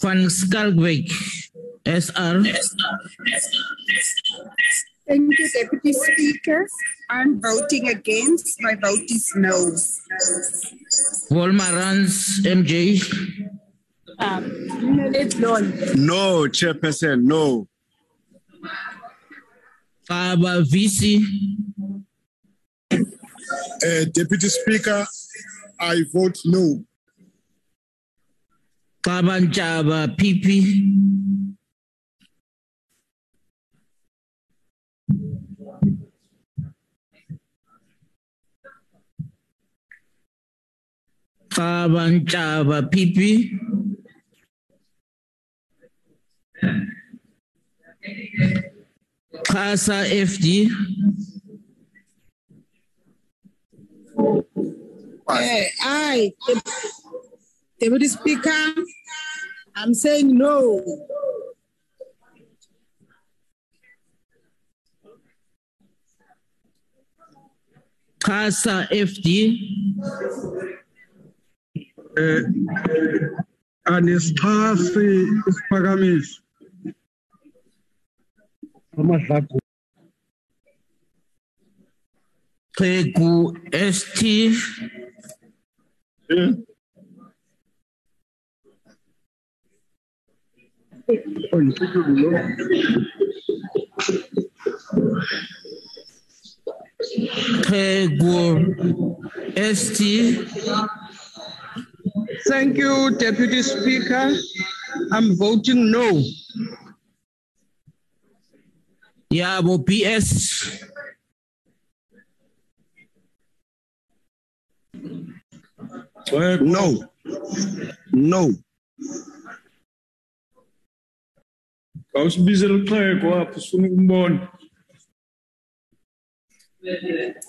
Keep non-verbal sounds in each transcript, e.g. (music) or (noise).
Van Schalkwyk, SR. Thank you, Deputy Speaker. I'm voting against. My vote is no. Wolmarans, MJ. No, Chairperson, no. Xaba VC. Uh, Deputy Speaker, I vote no. Kaba Njaba PP. Kaba Njaba PP. Xasa FD. Uh, aye. Dep- Deputy Speaker, I'm saying no. Xasa FD. eh anisixhasi isiphakamiso amadlako Xhegu ST. Xhegu ST. Thank you, Deputy Speaker. I'm voting no. Yabo PS. No. No. Awusibizela uxheko apho sifuna ukumbona.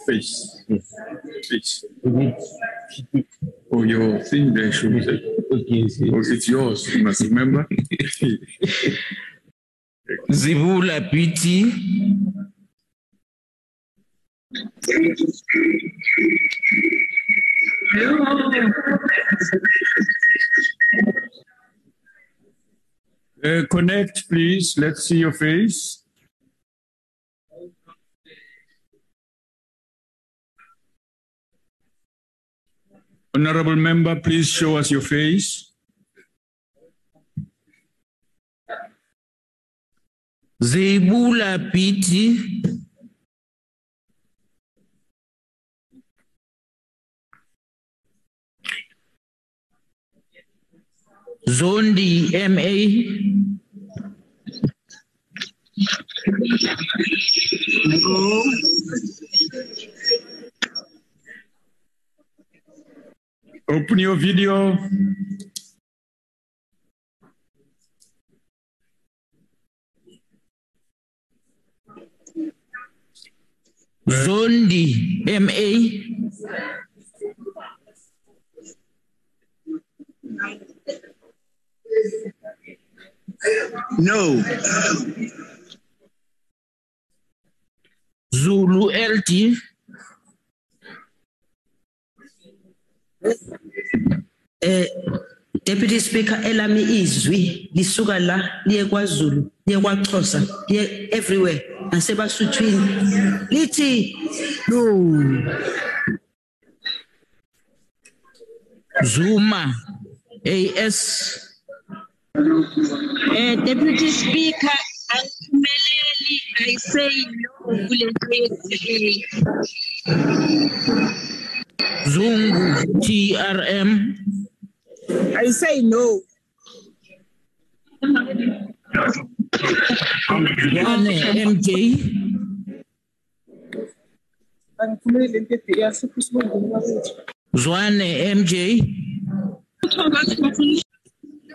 Face. Face. Oh, your thing there shows it. Oh, it's yours, you must remember. (laughs) Zivula BT. Uh, connect, please. Let's see your face. Honorable member, please show us your face. Zebula BT. Zondi MA. Open your video. Zondi MA. No. Zulu LT. Eh Deputy Speaker elami izwi lisuka la liye kwaZulu liye kwaXhosa liye everywhere nasebasuthwini lithi no Zuma AS. Eh, Deputy Speaker, angiphumeleli, I say no kule case. Zungu TRM. I say no. Zwane MJ. Angiphumeleli into yahlupha isibongo bakwethu. Zwane MJ.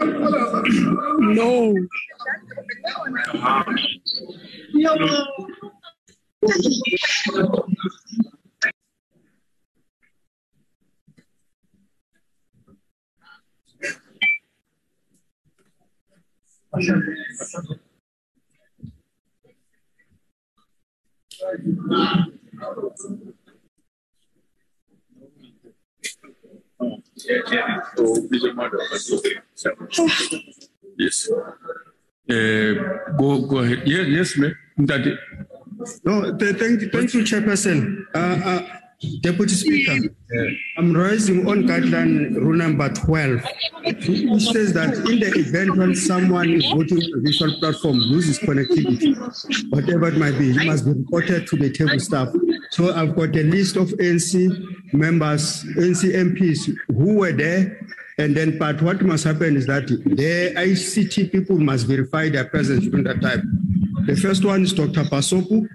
No. No. Thank you. So, Yes. Uh, go, go ahead. Yes, yes, ma'am. Ndati. No, th- thank, you- thank you, Chairperson. Uh, uh, Deputy Speaker, I'm raising on guideline rule number 12, which says that in the event when someone is voting on a visual platform loses connectivity, whatever it might be, it must be reported to the table staff. So I've got a list of NC members, NC MPs who were there. And then, but what must happen is that the ICT people must verify their presence during that time. The first one is Dr. Pasopu.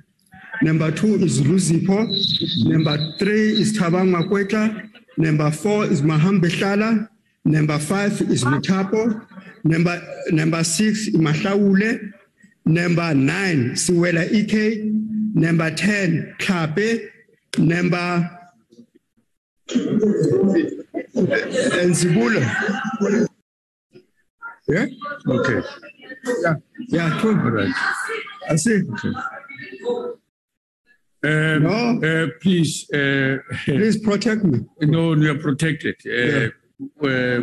Number two is Luzipo. Number three is Thabang Makwetla. Number four is Maham Beshala. Number five is Mutapo. Number, number six is Mahlaule. Number nine, Siwela Ike. Number 10, Klape. Number Nzibula. Yeah? Okay. Yeah, yeah, true. All right. I see. Um, No. uh, please, uh, Please protect me. (laughs) no, you are protected. Uh, uh,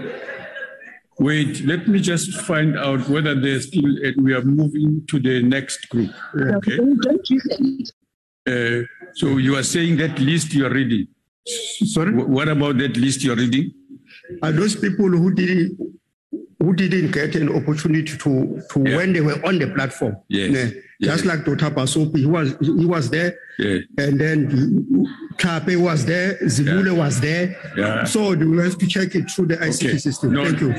wait, let me just find out whether they're still, we are moving to the next group. Okay. Uh, so you are saying that list you are reading. Sorry? What about that list you are reading? Are those people who didn't who didn't get an opportunity to to Yeah. when they were on the platform? Yes. Yeah. Just Yes. like Dr. Pasopi, he was he was there, Yeah. and then Kape was there, Zibule was there. Yeah. So we have to check it through the ICT Okay. system. No. Thank you.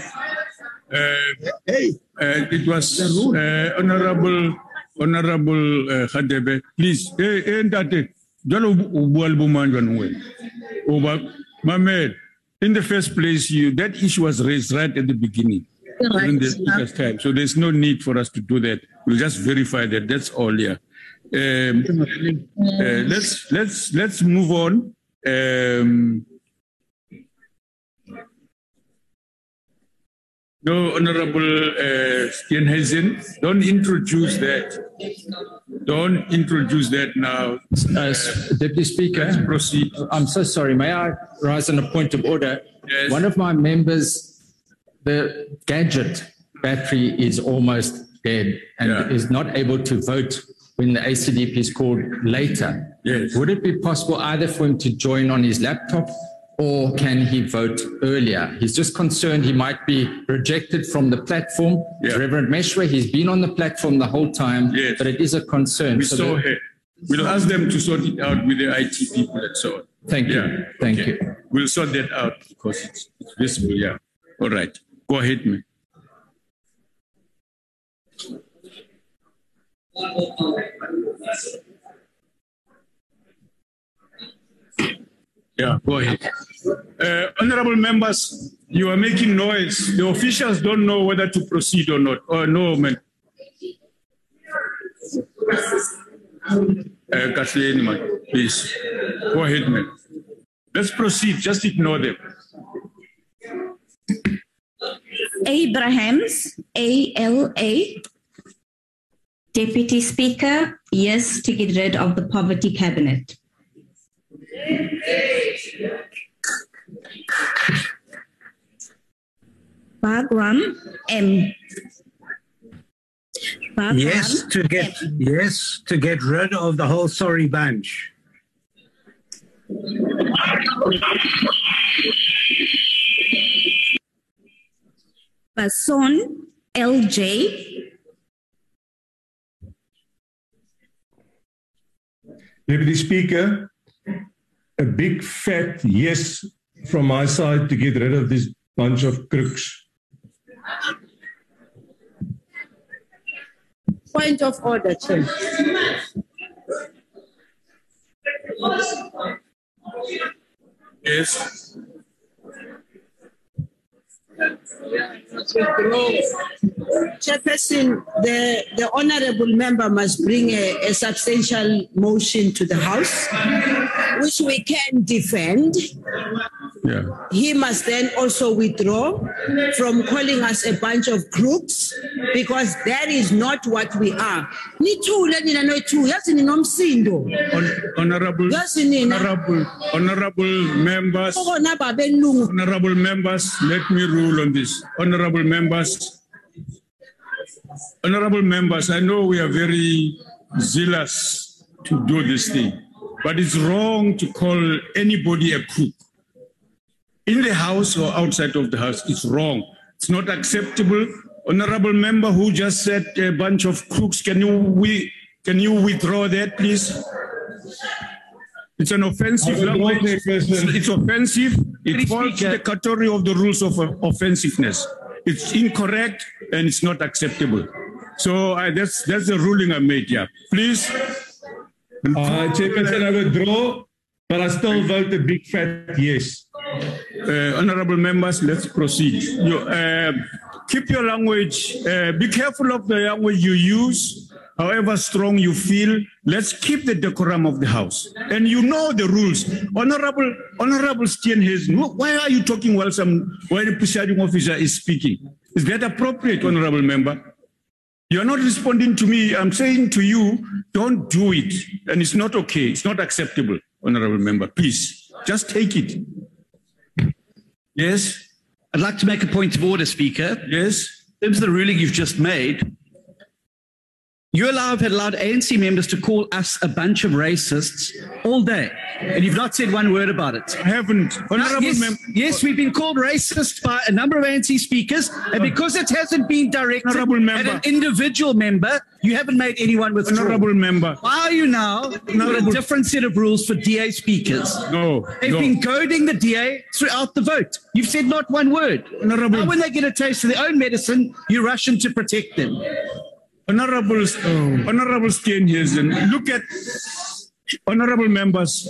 Uh, Hey, Uh, it was uh, honorable honorable uh, Khadebe. Please, eh eh ntate. Jalo ubual bumanjwa nwe. Oba Mamed. In the first place, you that issue was raised right at the beginning. During the speaker's time. So there's no need for us to do that. We'll just verify that. That's all, yeah. Um, uh, let's let's let's move on. Um, No, Honorable uh, Steenhuisen, don't introduce that. Don't introduce that now. Uh, Deputy Speaker, Proceed. I'm so sorry. May I rise on a point of order? Yes. One of my members, the gadget battery is almost dead and Yeah. is not able to vote when the ACDP is called later. Yes. Would it be possible either for him to join on his laptop or can he vote earlier? He's just concerned he might be rejected from the platform. Yeah. Reverend Meshoe, he's been on the platform the whole time, Yes. but it is a concern. We So saw her. We'll ask them to sort it out with the IT people and so on. Thank you. Thank Okay. you. We'll sort that out because it's, it's visible. Yeah. All right. Go ahead, man. Yeah, go ahead. Uh, honorable members, you are making noise. The officials don't know whether to proceed or not. Oh, no, man. Uh, Kathleen, man, please. Go ahead, man. Let's proceed. Just ignore them. Abrahams, A L A. Deputy Speaker, yes to get rid of the poverty cabinet. Bagraim, M. Bagraim, Yes, to get yes to get rid of the whole sorry bunch. Basson, LJ. Deputy Speaker, a big fat yes from my side to get rid of this bunch of crooks. Point of order, Chair. Yes. Chairperson, the, the honorable member must bring a, a substantial motion to the House, which we can defend. Yeah. he must then also withdraw from calling us a bunch of crooks because that is not what we are. Nithule nina noyithu yazi ninomsindo. Hon- Honorable, honorable, honorable members, honorable members, let me rule on this. Honorable members, honorable members, I know we are very zealous to do this thing, but it's wrong to call anybody a crook. In the house or outside of the house, it's wrong. It's not acceptable. Honorable member who just said a bunch of crooks, can you we can you withdraw that, please? It's an offensive language. It's, it's offensive. It falls in the category of the rules of uh, offensiveness. It's incorrect and it's not acceptable. So uh, that's that's the ruling I made. Yeah, please. Uh, Chairperson, I withdraw, but I still vote a big fat yes. Uh, honorable members, let's proceed. You, uh, keep your language. Uh, be careful of the language you use. However strong you feel, let's keep the decorum of the house. And you know the rules. Honorable, Honorable Steenhuisen, wh- why are you talking while some while the presiding officer is speaking? Is that appropriate, Honorable Member? You're not responding to me. I'm saying to you, don't do it. And it's not okay. It's not acceptable, Honorable Member. Please, just take it. Yes. I'd like to make a point of order, Speaker. Yes. In terms of the ruling you've just made, you allow, have allowed ANC members to call us a bunch of racists all day, and you've not said one word about it. I haven't. Honorable yes, mem- yes, we've been called racist by a number of ANC speakers, and because it hasn't been directed Honourable at member. an individual member, you haven't made anyone withdraw. Honorable member. Why are you now got a different set of rules for DA speakers? No. They've no. been goading the DA throughout the vote. You've said not one word. Honourable- Now, when they get a taste of their own medicine, you rush in to protect them. Honorable, Honorable Steenhuisen, look at honorable members.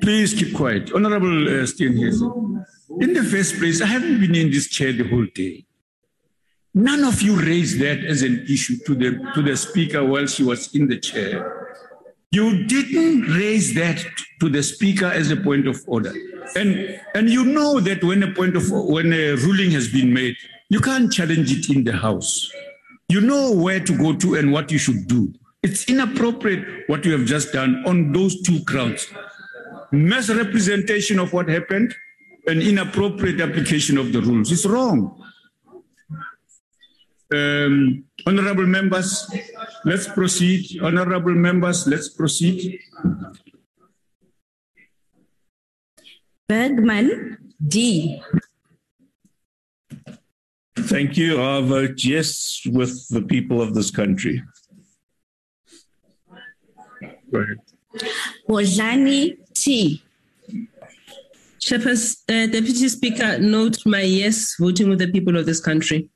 Please keep quiet. Honorable uh, Steenhuisen, in the first place, I haven't been in this chair the whole day. None of you raised that as an issue to the to the speaker while she was in the chair. You didn't raise that to the speaker as a point of order, and and you know that when a point of when a ruling has been made, you can't challenge it in the house. You know where to go to and what you should do. It's inappropriate what you have just done on those two grounds. Misrepresentation of what happened and inappropriate application of the rules. It's wrong. Um, honorable members, let's proceed. Honorable members, let's proceed. Bergman, D. Thank you. I vote yes with the people of this country. Go ahead. T. Chairperson, uh, Deputy Speaker, note my yes voting with the people of this country.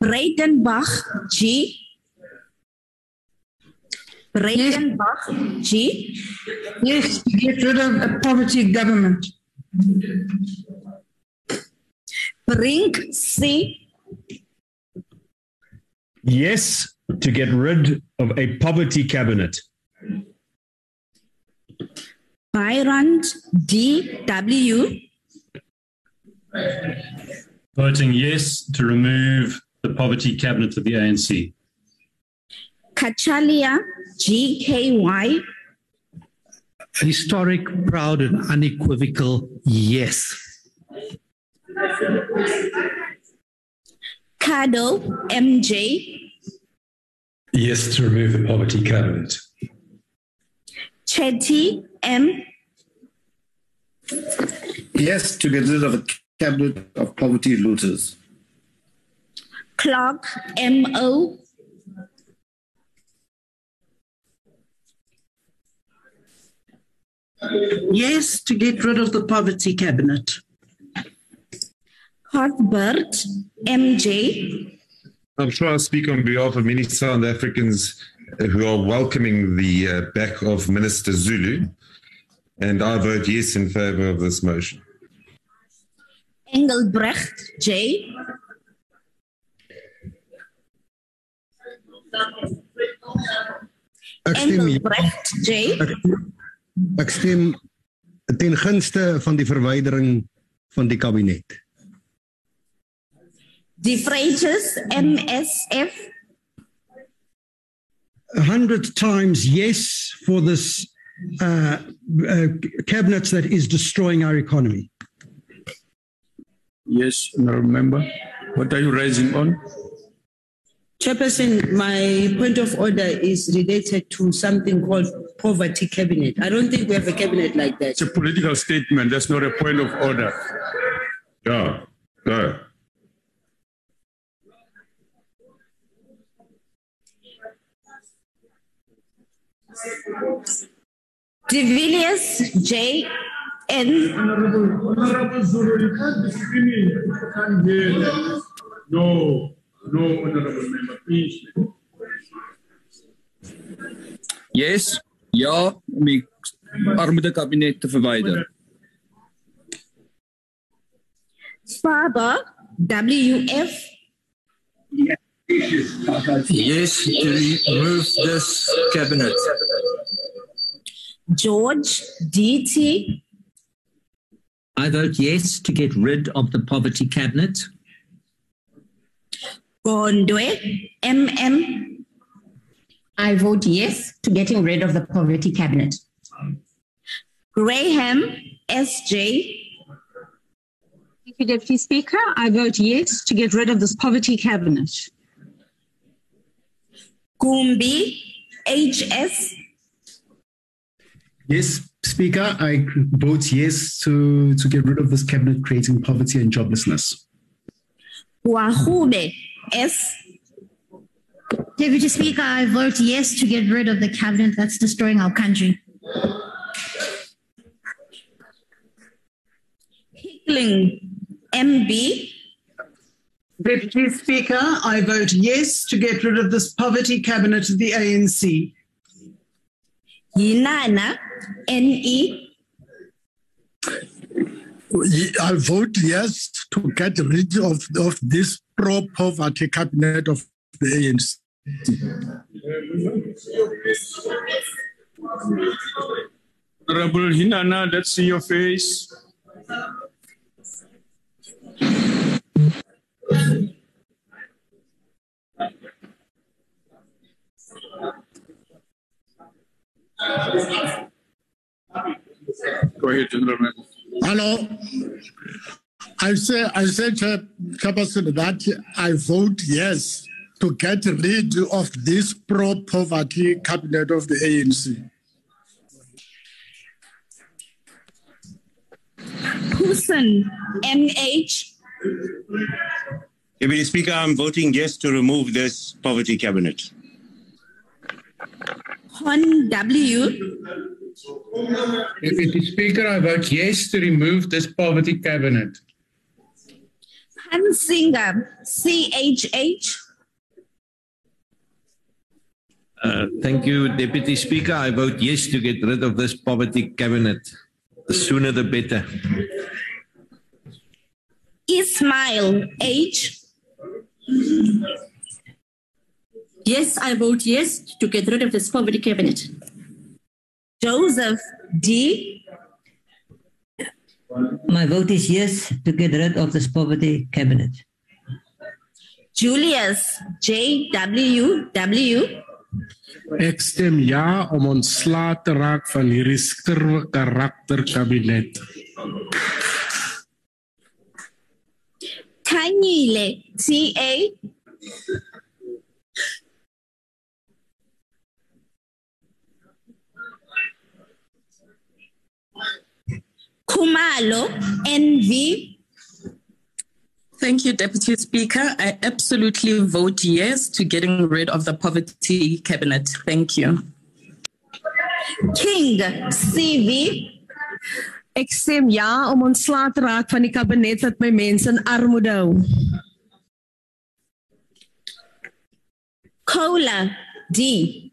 Breitenbach, G. Breitenbach, G. Yes, to get rid of a poverty government. Brink, C. Yes, to get rid of a poverty cabinet. Byron, D. W. Voting yes to remove the poverty cabinet of the ANC. Cachalia, G. K. Y. Historic, proud, and unequivocal yes. Cardo, M. J. Yes, to remove the poverty cabinet. Chetty, M. Yes, to get rid of a cabinet of poverty looters. Clark, M. Yes, to get rid of the poverty cabinet. Cuthbert, MJ. I'm sure I'll speak on behalf of many South Africans who are welcoming the uh, back of Minister Zulu. And I vote yes in favor of this motion. Engelbrecht, J. Ek stem ja. Engelbrecht J. Ek, ek stem ten gunste van die verwydering van die kabinet. De Freitas MSF. a hundred times yes for this uh, uh, cabinet that is destroying our economy. Yes, honorable member. What are you raising on? Chairperson, my point of order is related to something called poverty cabinet. I don't think we have a cabinet like that. It's a political statement. That's not a point of order. Yeah, go. De Villiers J. N. Honorable, Honorable Zulu, you can't discriminate. You can't hear that. No, no, honorable member, please. Yes. Ja, om die armoede kabinet te verwyder. Faber WF. Yes, to remove this cabinet. George DT. I vote yes to get rid of the poverty cabinet. Gondwe MM. I vote yes to getting rid of the poverty cabinet. Graham SJ. Thank you, Deputy Speaker. I vote yes to get rid of this poverty cabinet. Gumbi HS. Yes, Speaker, I vote yes to, to get rid of this cabinet creating poverty and joblessness. Gwarube S. Deputy Speaker, I vote yes to get rid of the cabinet that's destroying our country. Hickling MB. Deputy Speaker, I vote yes to get rid of this poverty cabinet of the ANC. Hinana NE. I vote yes to get rid of, of this pro poverty cabinet of the ANC. Honorable Hinana, let's see your face. Go ahead, General Member. Hello. I say, I said Chair- Chairperson, that I vote yes to get rid of this pro-poverty cabinet of the ANC. Hussein MH. Deputy Speaker, I'm voting yes to remove this poverty cabinet. Horn W. Deputy Speaker, I vote yes to remove this poverty cabinet. Hunsinger CHH. Uh, thank you, Deputy Speaker. I vote yes to get rid of this poverty cabinet. The sooner the better. Ismail H. Yes, I vote yes to get rid of this poverty cabinet. Joseph D. My vote is yes to get rid of this poverty cabinet. Julius J. Ek stem ja om ontslae te raak van hierdie skurwe karakter kabinet. Tanyile T. A. Kumalo NV. Thank you, Deputy Speaker. I absolutely vote yes to getting rid of the poverty cabinet. Thank you. King CV. Ek stem ja om ontslae te raak van die kabinet wat my mense in armoede hou. Cola D.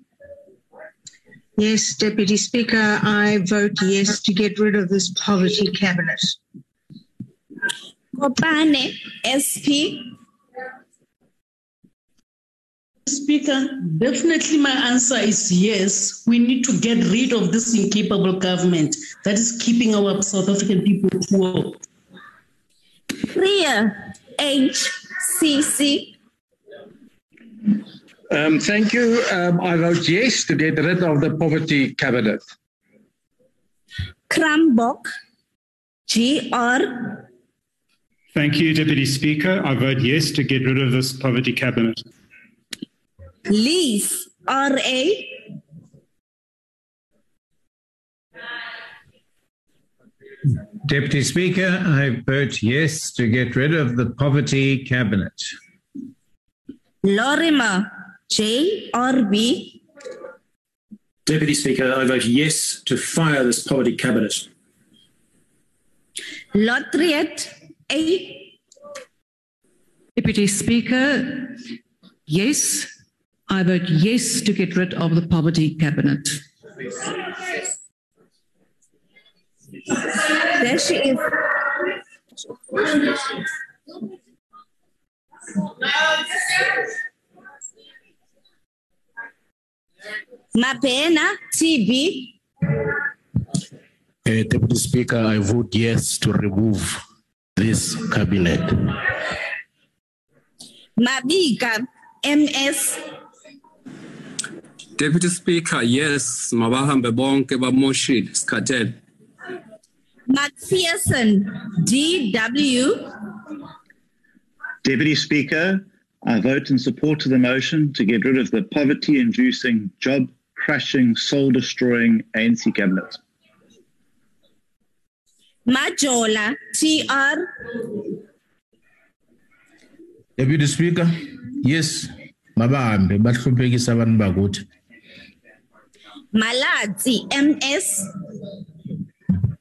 Yes, Deputy Speaker, I vote yes to get rid of this poverty cabinet. Kopane SP. Speaker, definitely my answer is yes. We need to get rid of this incapable government that is keeping our South African people poor. Priya HCC. Um, thank you. Um, I vote yes to get rid of the poverty cabinet. Krumbock GR. Thank you, Deputy Speaker. I vote yes to get rid of this poverty cabinet. Lees RA. Deputy Speaker, I vote yes to get rid of the poverty cabinet. Lorimer JRB. Deputy Speaker, I vote yes to fire this poverty cabinet. Lotriet A. Deputy Speaker, yes. I vote yes to get rid of the poverty cabinet. There she is. Mabena TB. Uh, Deputy Speaker, I vote yes to remove this cabinet. Mabika MS. Deputy Speaker, yes, mabahambe bonke bamoshile isikhathele. McPherson DW. Deputy Speaker, I vote in support of the motion to get rid of the poverty inducing, job crushing, soul destroying ANC cabinet. Majola TR. Deputy Speaker, yes, mabahambe bahluphekisa abantu bakuthi. Maladzi MS.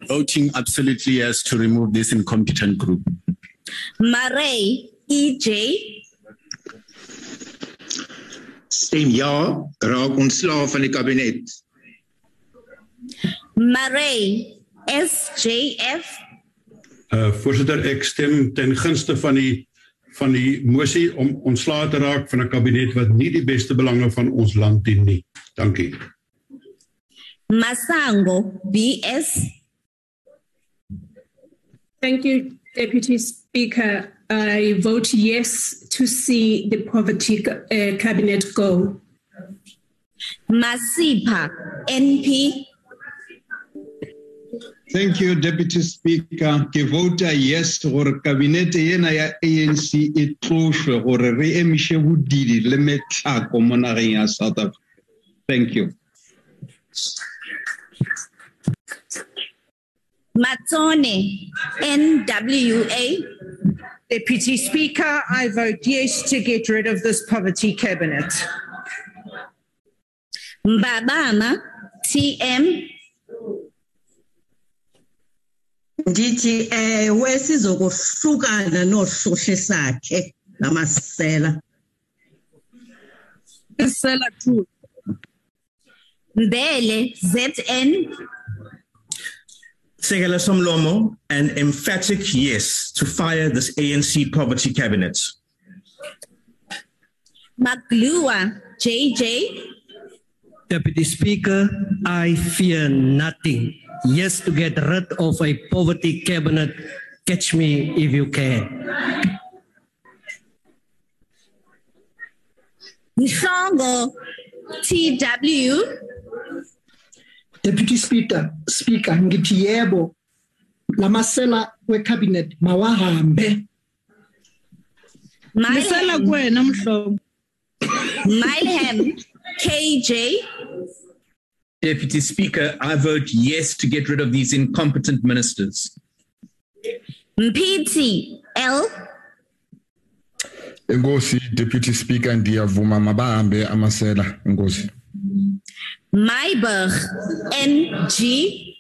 Voting absolutely yes to remove this incompetent group. Marais EJ. Stem ja, raak ontslae van die kabinet. Marais SJF. Uh voorsitter, ek stem ten gunste van die van die mosie om ontslae te raak van 'n kabinet wat nie die beste belange van ons land dien nie. Dankie. Masango BS. Thank you, Deputy Speaker. I vote yes to see the poverty uh, cabinet go. Masipa NP. Thank you, Deputy Speaker. Ke vota yes gore kabinete ena ya ANC e tlošwe gore re emise bodidi le metlhako mo nageng ya South Africa. Thank you. Matsone NWA. Deputy Speaker, I vote yes to get rid of this poverty cabinet. Mbabama TM. Ndithi ewe sizokohlukana nohlohle sakhe namasela Isela two. Mbele ZN. Sekela Somlomo, an emphatic yes to fire this ANC poverty cabinet. Maglua JJ. Deputy Speaker, I fear nothing. Yes, to get rid of a poverty cabinet. Catch me if you can. Mhlongo TW. Deputy Speaker, Speaker ngithi yebo lamasela wecabinet mawahambe. Misela kuwena mhlobo. Mileham KJ. Deputy Speaker, I vote yes to get rid of these incompetent ministers. Mpiti L. Enkosi Deputy Speaker ndiyavuma mabahambe amasela enkosi. Myburgh NG.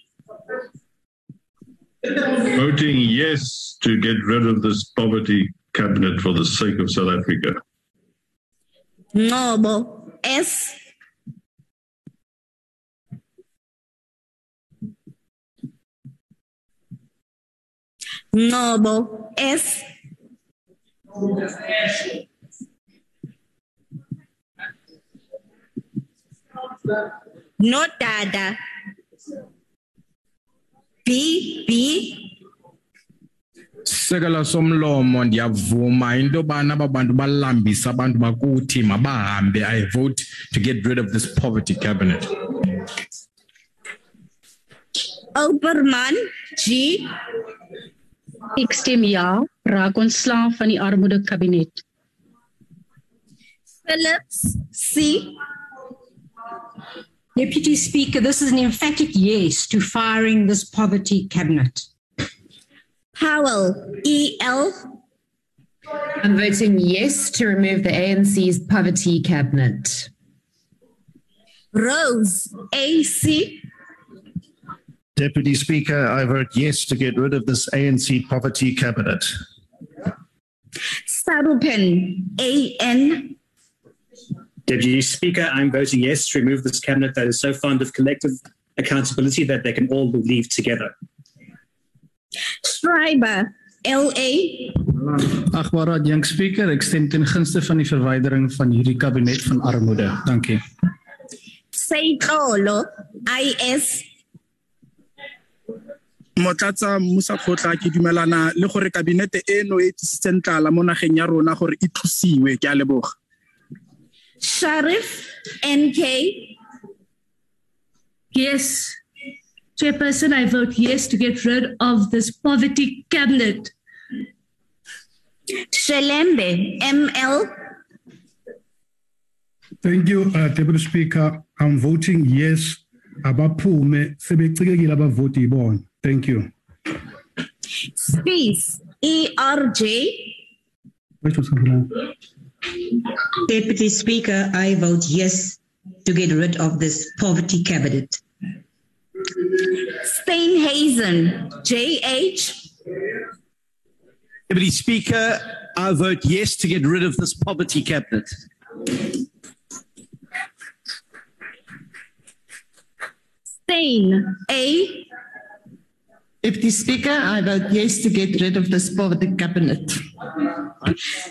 Voting yes to get rid of this poverty cabinet for the sake of South Africa. Ngobo S. Ngobo S. Nodada. B B sekela somlomo ndiyavuma into yobana aba bantu balambisa abantu bakuthi mabahambe i vote to get rid of this poverty cabinet Oberman G Ek stem ja, raak ontslaaf van die armoede kabinet. Phillips C Deputy Speaker, this is an emphatic yes to firing this poverty cabinet. Powell E L I'm voting yes to remove the ANC's poverty cabinet. Rose AC Deputy Speaker, I vote yes to get rid of this ANC poverty cabinet. Sarupen A N Deputy Speaker, I'm voting yes to remove this cabinet that is so fond of collective accountability that they can all believe together. Schreiber L A Agbare Adjunk Speaker, ek stem ten gunste van die verwydering van hierdie kabinet van armoede. Dankie. Seitlolo I S motlatsa musakgotla ke dumelana le gore kabinete eno e tlisitseng tlala mo nageng ya rona gore e thusiwe ke a leboga Sharif NK Yes. Chairperson, I vote yes to get rid of this poverty cabinet. Shelembe ML Thank you, uh, Deputy Speaker. I'm voting yes. Abaphume sebecikekile abavoti ibona. Thank you. Spies E R J Wait for something. Deputy Speaker, I vote yes to get rid of this poverty cabinet. Steenhuisen J H Deputy Speaker, I vote yes to get rid of this poverty cabinet. Steyn A Deputy Speaker, I vote yes to get rid of this poverty cabinet.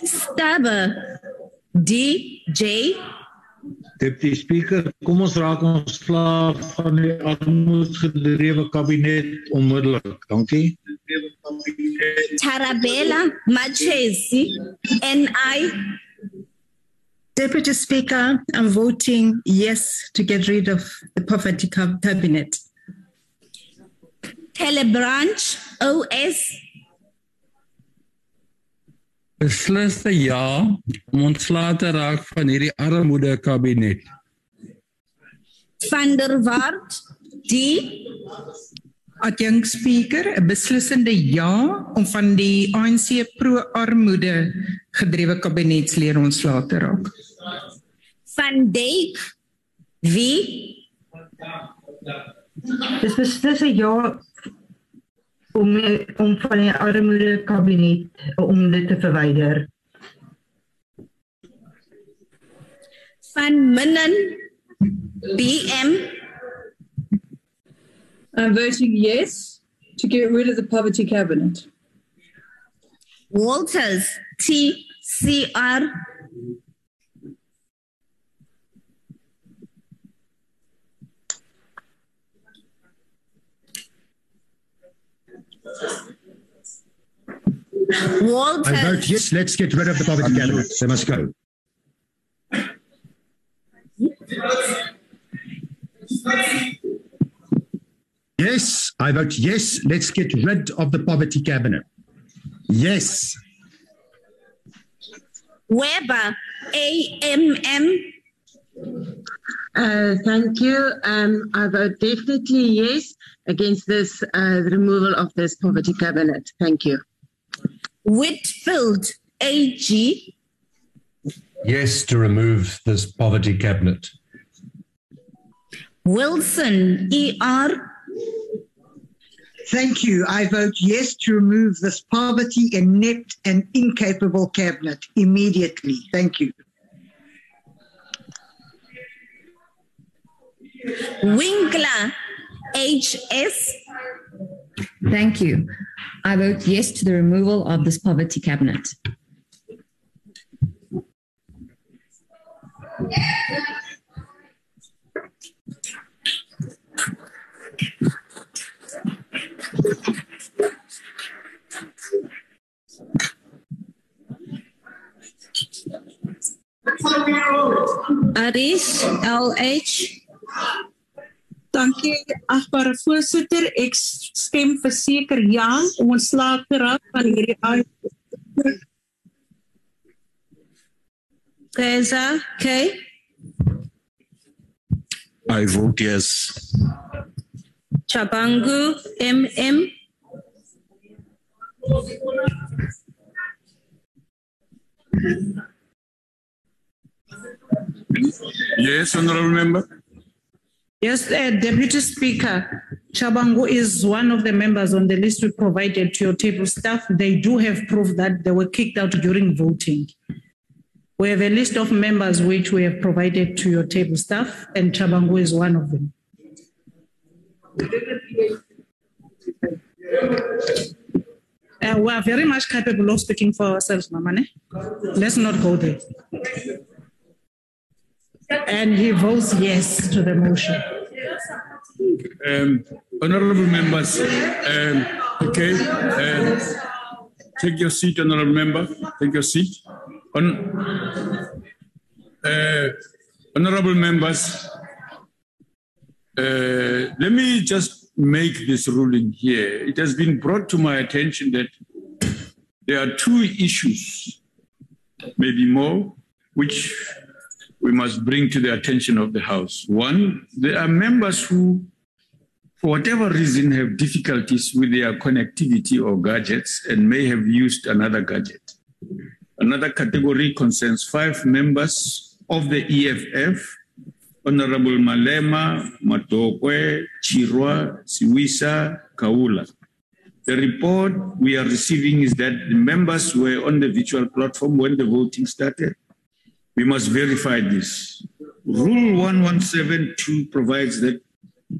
Stubbe D J Deputy Speaker, kom ons raak ons slaaf van die armoedgedrewe kabinet onmiddellik. Dankie. Tarabella Marchesi NI Deputy Speaker, I'm voting yes to get rid of the poverty cabinet. Terblanche OS Beslis 'n ja om ontslae te raak van hierdie armoede kabinet. Van der Walt D Adjunk Speaker, 'n beslissende ja om van die ANC pro-armoede gedrewe kabinetslede ontslae te raak. Van Dijk Wie Dis beslis 'n ja om om van die armoede kabinet om dit te verwyder. Van Minnen BM I'm voting yes to get rid of the poverty cabinet. Walters T C R Walters I vote yes, let's get rid of the poverty cabinet. They must go. Yes, I vote yes, let's get rid of the poverty cabinet. Yes. Weber A M M Uh, thank you. Um, I vote definitely yes against this uh, removal of this poverty cabinet. Thank you. Whitfield AG Yes to remove this poverty cabinet. Wilson ER Thank you. I vote yes to remove this poverty inept and incapable cabinet immediately. Thank you. Winkler, HS. Thank you. I vote yes to the removal of this poverty cabinet. Aris LH Dankie agbare voorsitter. Ek stem verseker ja om ontslae te raak van hierdie ANC. Keza K. I vote yes. Chabangu MM. Yes, honorable member. Yes, uh, Deputy Speaker, Chabangu is one of the members on the list we provided to your table staff. They do have proof that they were kicked out during voting. We have a list of members which we have provided to your table staff, and Chabangu is one of them. Uh, we are very much capable of speaking for ourselves, Mamane. Let's not go there. And he votes yes to the motion. Um, honorable members, um, okay, um, take your seat, honorable member. Take your seat. Uh, honorable members, uh, let me just make this ruling here. It has been brought to my attention that there are two issues, maybe more, which we must bring to the attention of the House. One, there are members who, for whatever reason, have difficulties with their connectivity or gadgets and may have used another gadget. Another category concerns five members of the EFF Honorable Malema, Madokwe, Chirwa, Siwisa, Kaula. The report we are receiving is that the members were on the virtual platform when the voting started. We must verify this. Rule 1172 provides that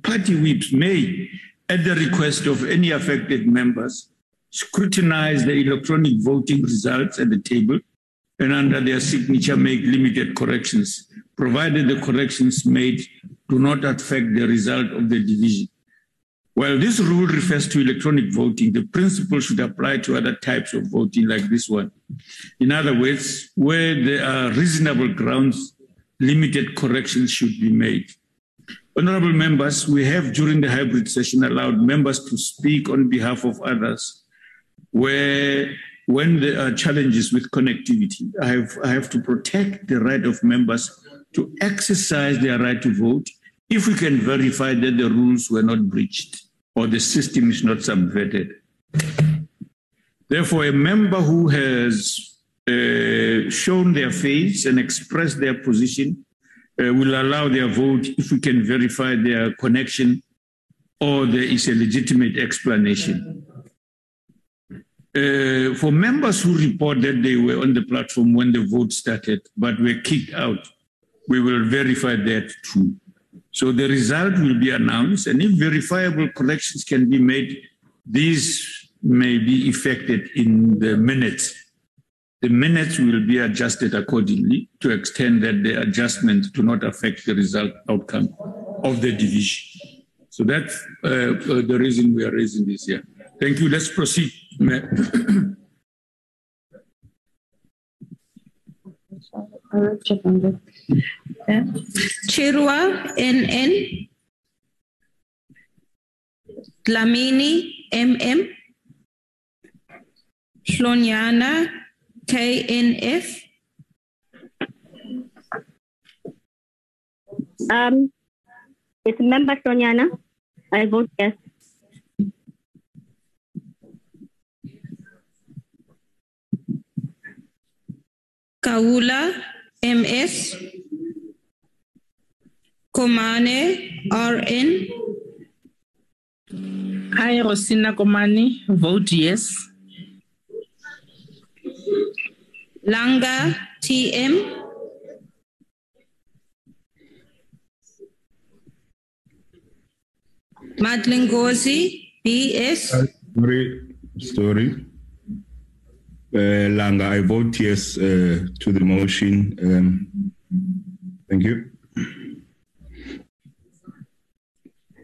party whips may, at the request of any affected members, scrutinize the electronic voting results at the table and under their signature make limited corrections, provided the corrections made do not affect the result of the division. While this rule refers to electronic voting, the principle should apply to other types of voting like this one. In other words, where there are reasonable grounds, limited corrections should be made. Honorable members, we have during the hybrid session allowed members to speak on behalf of others where when there are challenges with connectivity, I have, I have to protect the right of members to exercise their right to vote if we can verify that the rules were not breached or the system is not subverted. Therefore, a member who has uh, shown their face and expressed their position uh, will allow their vote if we can verify their connection or there is a legitimate explanation. Uh, for members who report that they were on the platform when the vote started but were kicked out, we will verify that too. So the result will be announced, and if verifiable corrections can be made, these may be effected in the minutes. The minutes will be adjusted accordingly to extend that the adjustment do not affect the result outcome of the division. So that's uh, uh, the reason we are raising this here. Thank you. Let's proceed. (coughs) Chirwa NN. Dlamini MM. Hlonyana KNF. Um, it's member Sonyana. I vote yes. Kaula MS. Komane RN. Hi, Rosina Komane, vote yes. Langa TM. Madlingozi BS. Story, story. Uh, Langa, I vote yes uh, to the motion. Um, thank you.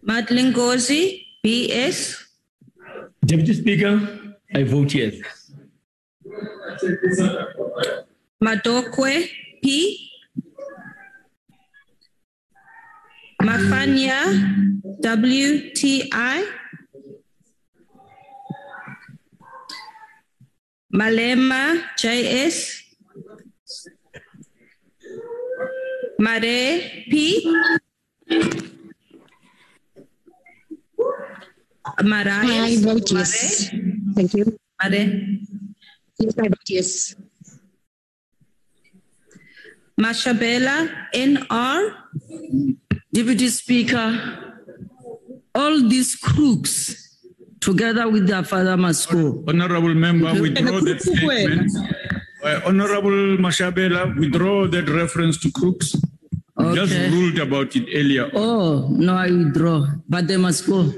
Madlingozi BS. Deputy Speaker, I vote yes. Madokwe P. Mafanya, WTI. Malema, JS. Mare, P. Marais. I vote yes. Thank you. Mare. Yes, I vote yes. Mashabela, NR. Deputy Speaker, all these crooks, together with their father, must go. Honorable member, withdraw that statement. Uh, Honorable Mashabela, withdraw that reference to crooks. You Just ruled about it earlier. Oh, no, I withdraw, but they must go.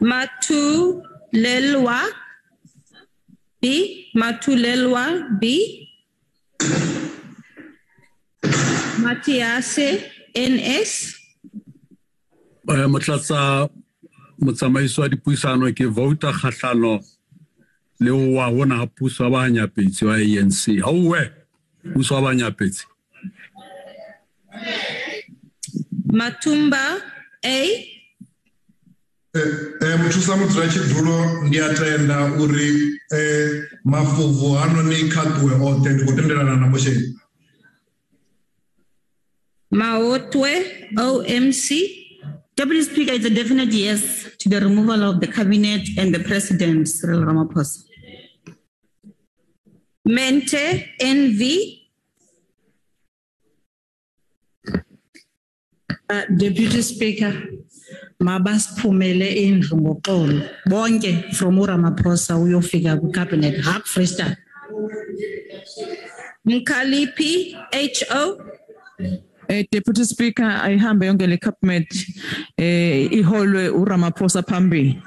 Matu Lelwa, B. Matu Lelwa, B. Matiase, NS. eh motlatsa motsamaiso wa dipuisano ke vouta kgahlano le ho wa hona ha puso wa banyapetsi wa ANC ha uwe puso wa banyapetsi Matumba, A. eh muthusa mudzulatshidulo ndi a tenda uri eh mafobvu hanoni kha ṱuwe oṱhe ndi khou tendelana na motion Maotwe, OMC. Deputy Speaker, it's a definite yes to the removal of the cabinet and the president, Cyril Ramaphosa. Mente, NV. Uh, Deputy Speaker, mabasiphumele indlu ngoxolo bonke from uRamaphosa uyofika kwicabinet hak Freestyle. Mkhaliphi, HO. Eh Deputy Speaker ayihambe yonke le cabinet eh iholwe uRamaphosa phambili.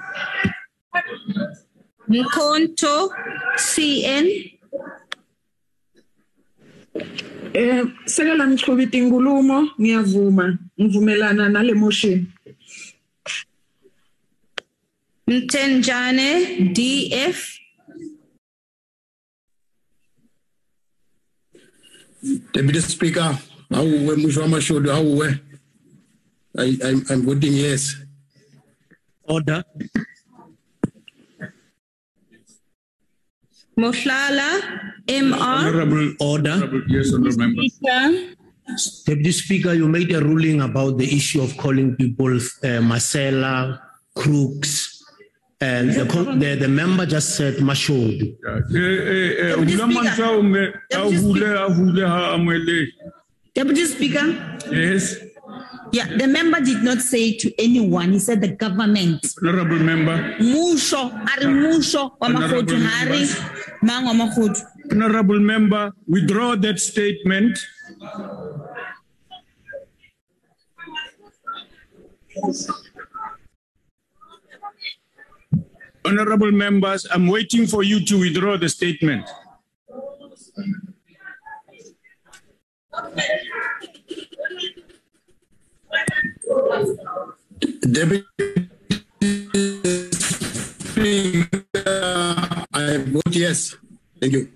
Mkonto, CN. Eh sekela Mchobiti inkulumo ngiyavuma ngivumelana nale motion. Mtenjane, DF. Deputy Speaker, awuwe mwisho wa awuwe. I, I'm, I'm voting yes. Order. Mohlala, MR. Honorable Order. Yes, honorable member. Deputy Speaker, you made a ruling about the issue of calling people uh, Marcella, crooks, and the, the, the member just said Mashodu. Eh, eh, eh, hula mantsha o me- a hule, a hule, ha amwele. Deputy Speaker, Yes, yeah, the member did not say to anyone, he said the government. honorable member. Musho, ari musho wa Honorable makgodu hari members. mang wa makgodu. Honorable member, withdraw that statement. Honorable members, I'm waiting for you to withdraw the statement. Deputy Speaker, I vote yes. Thank you.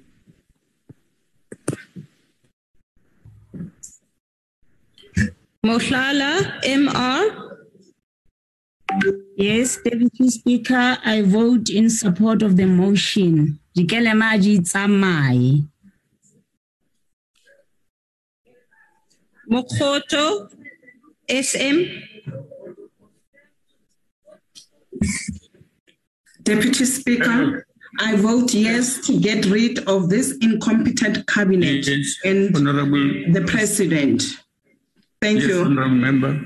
Mohlala, MR. Yes, Deputy Speaker, I vote in support of the motion. Dikelemaji tsamaye. Mokgotho, SM. Deputy Speaker, I vote yes to get rid of this incompetent cabinet and Honorable. the president. Thank Yes, you. Honorable member.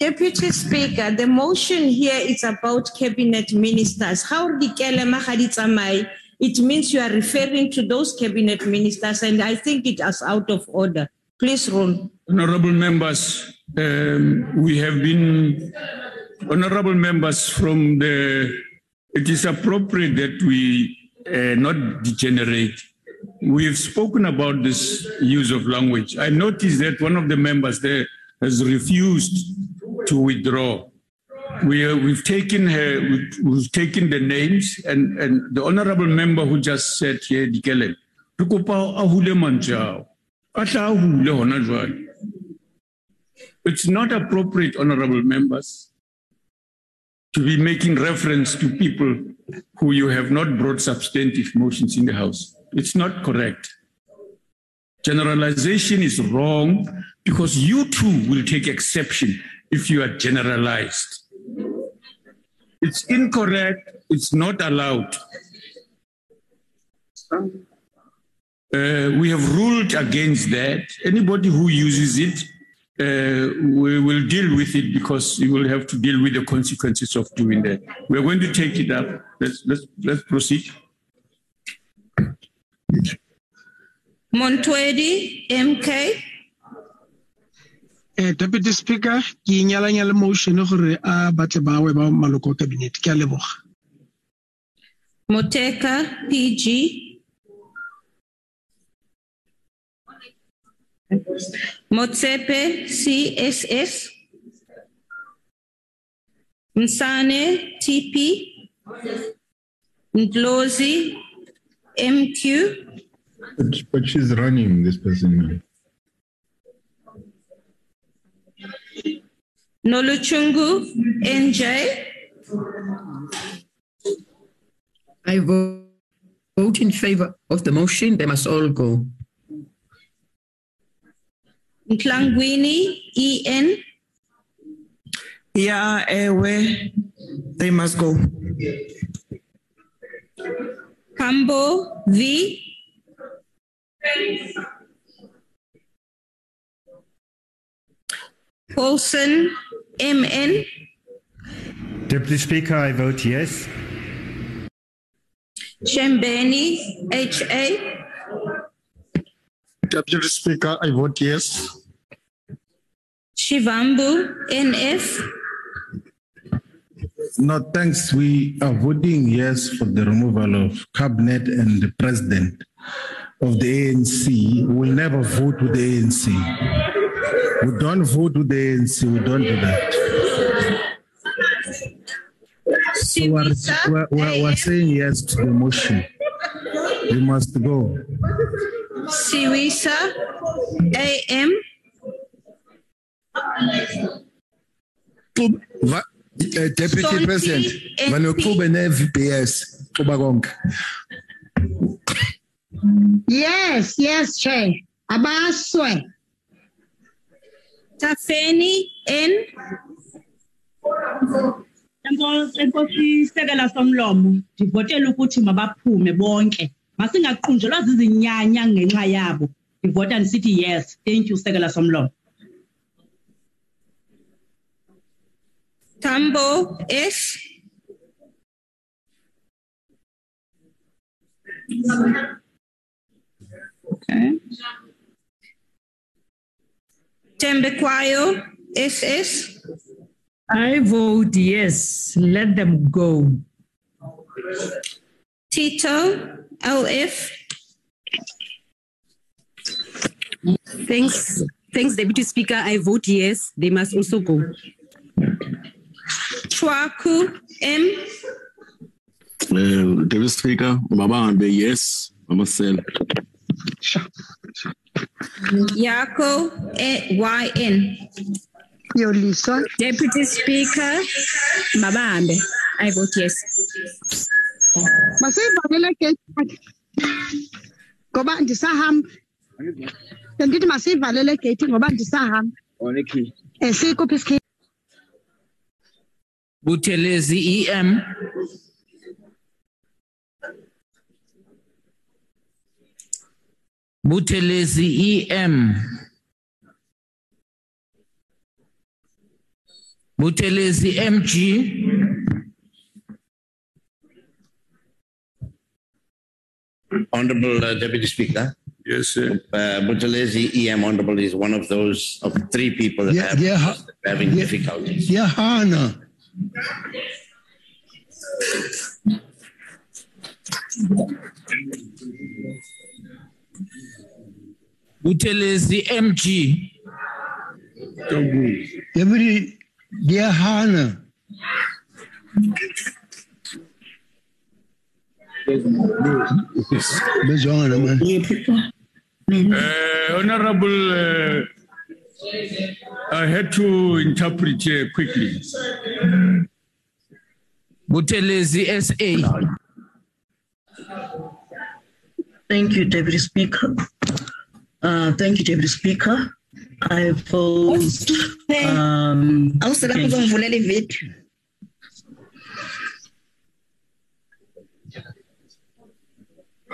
Deputy Speaker, the motion here is about cabinet ministers. How Dikele Mahadi it means you are referring to those cabinet ministers, and I think it is out of order. Please roll. Honorable members, um, we have been, honorable members from the, it is appropriate that we uh, not degenerate. We have spoken about this use of language. I noticed that one of the members there has refused to withdraw. We are, we've taken her, we've, we've taken the names, and, and the honorable member who just said here, Dikele, it's not appropriate honorable members to be making reference to people who you have not brought substantive motions in the house. It's not correct. Generalization is wrong because you too will take exception if you are generalized. It's incorrect. It's not allowed. Uh, we have ruled against that. Anybody who uses it, uh, we will deal with it because you will have to deal with the consequences of doing that. We're going to take it up. Let's let's let's proceed. Montwedi, MK. Eh, Deputy Speaker, ke inyalanya le motion gore a batle bawe ba maloko cabinet. Ke a leboga. Moteka, PG. Motsepe, CSS. Msane, TP. Ndlozi, MQ. But, but she's running this person. Noluchungu, NJ. I vote, vote in favor of the motion. They must all go. Ntlangwini, EN. Yeah, ewe, they must go. Kambo, V. Paulsen, MN. Deputy Speaker, I vote yes. Shembeni, HA. Deputy Speaker, I vote yes. Shivambu, NF. No, thanks. We are voting yes for the removal of cabinet and the president of the ANC. We will never vote with the ANC. We don't vote with the ANC. We don't do that. So we're, we're, we're, we're saying yes to the motion. We must go. Siwisa, AM. Va, eh, Deputy Sonti, President, MP. vanoxube ne-VPS xuba konke. Yes, yes, Chair. Abaswe. Tafeni, N. enkosi sekela somlomo ndivotela ukuthi mabaphume bonke masingaqunjelwa zizinyanya ngenxa yabo ndivota ndisithi yes thank you sekela somlomo Tambo, S. Okay. Thembekwayo, SS. I vote yes. Let them go. Tito, LF. Thanks. Thanks, Deputy Speaker. I vote yes. They must also go. Chwaku, M. Uh, Deputy Speaker, Mabahambe, yes. Mama Sel. Yako, YN. Yoliswa. Deputy Speaker, Mabahambe. I vote yes. Masivalele gate. Ngoba ndisahamba. Ndithi masivalele gate ngoba ndisahamba. Eh sikuphi isikhi? Buthelezi EM. Buthelezi EM. Buthelezi MG. Honorable uh, Deputy Speaker. Yes, sir. Uh, Buthelezi EM Honorable is one of those of three people that Yeah, have yeah. having Yeah. difficulties. Yeah, Hana. Buthelezi MG. Deputy, dear Hannah. Bezwana man. Uh, Honorable, uh, I had to interpret here quickly. Buthelezi SA. Thank you, Deputy Speaker. Uh, thank you, Deputy Speaker. I vote. Um,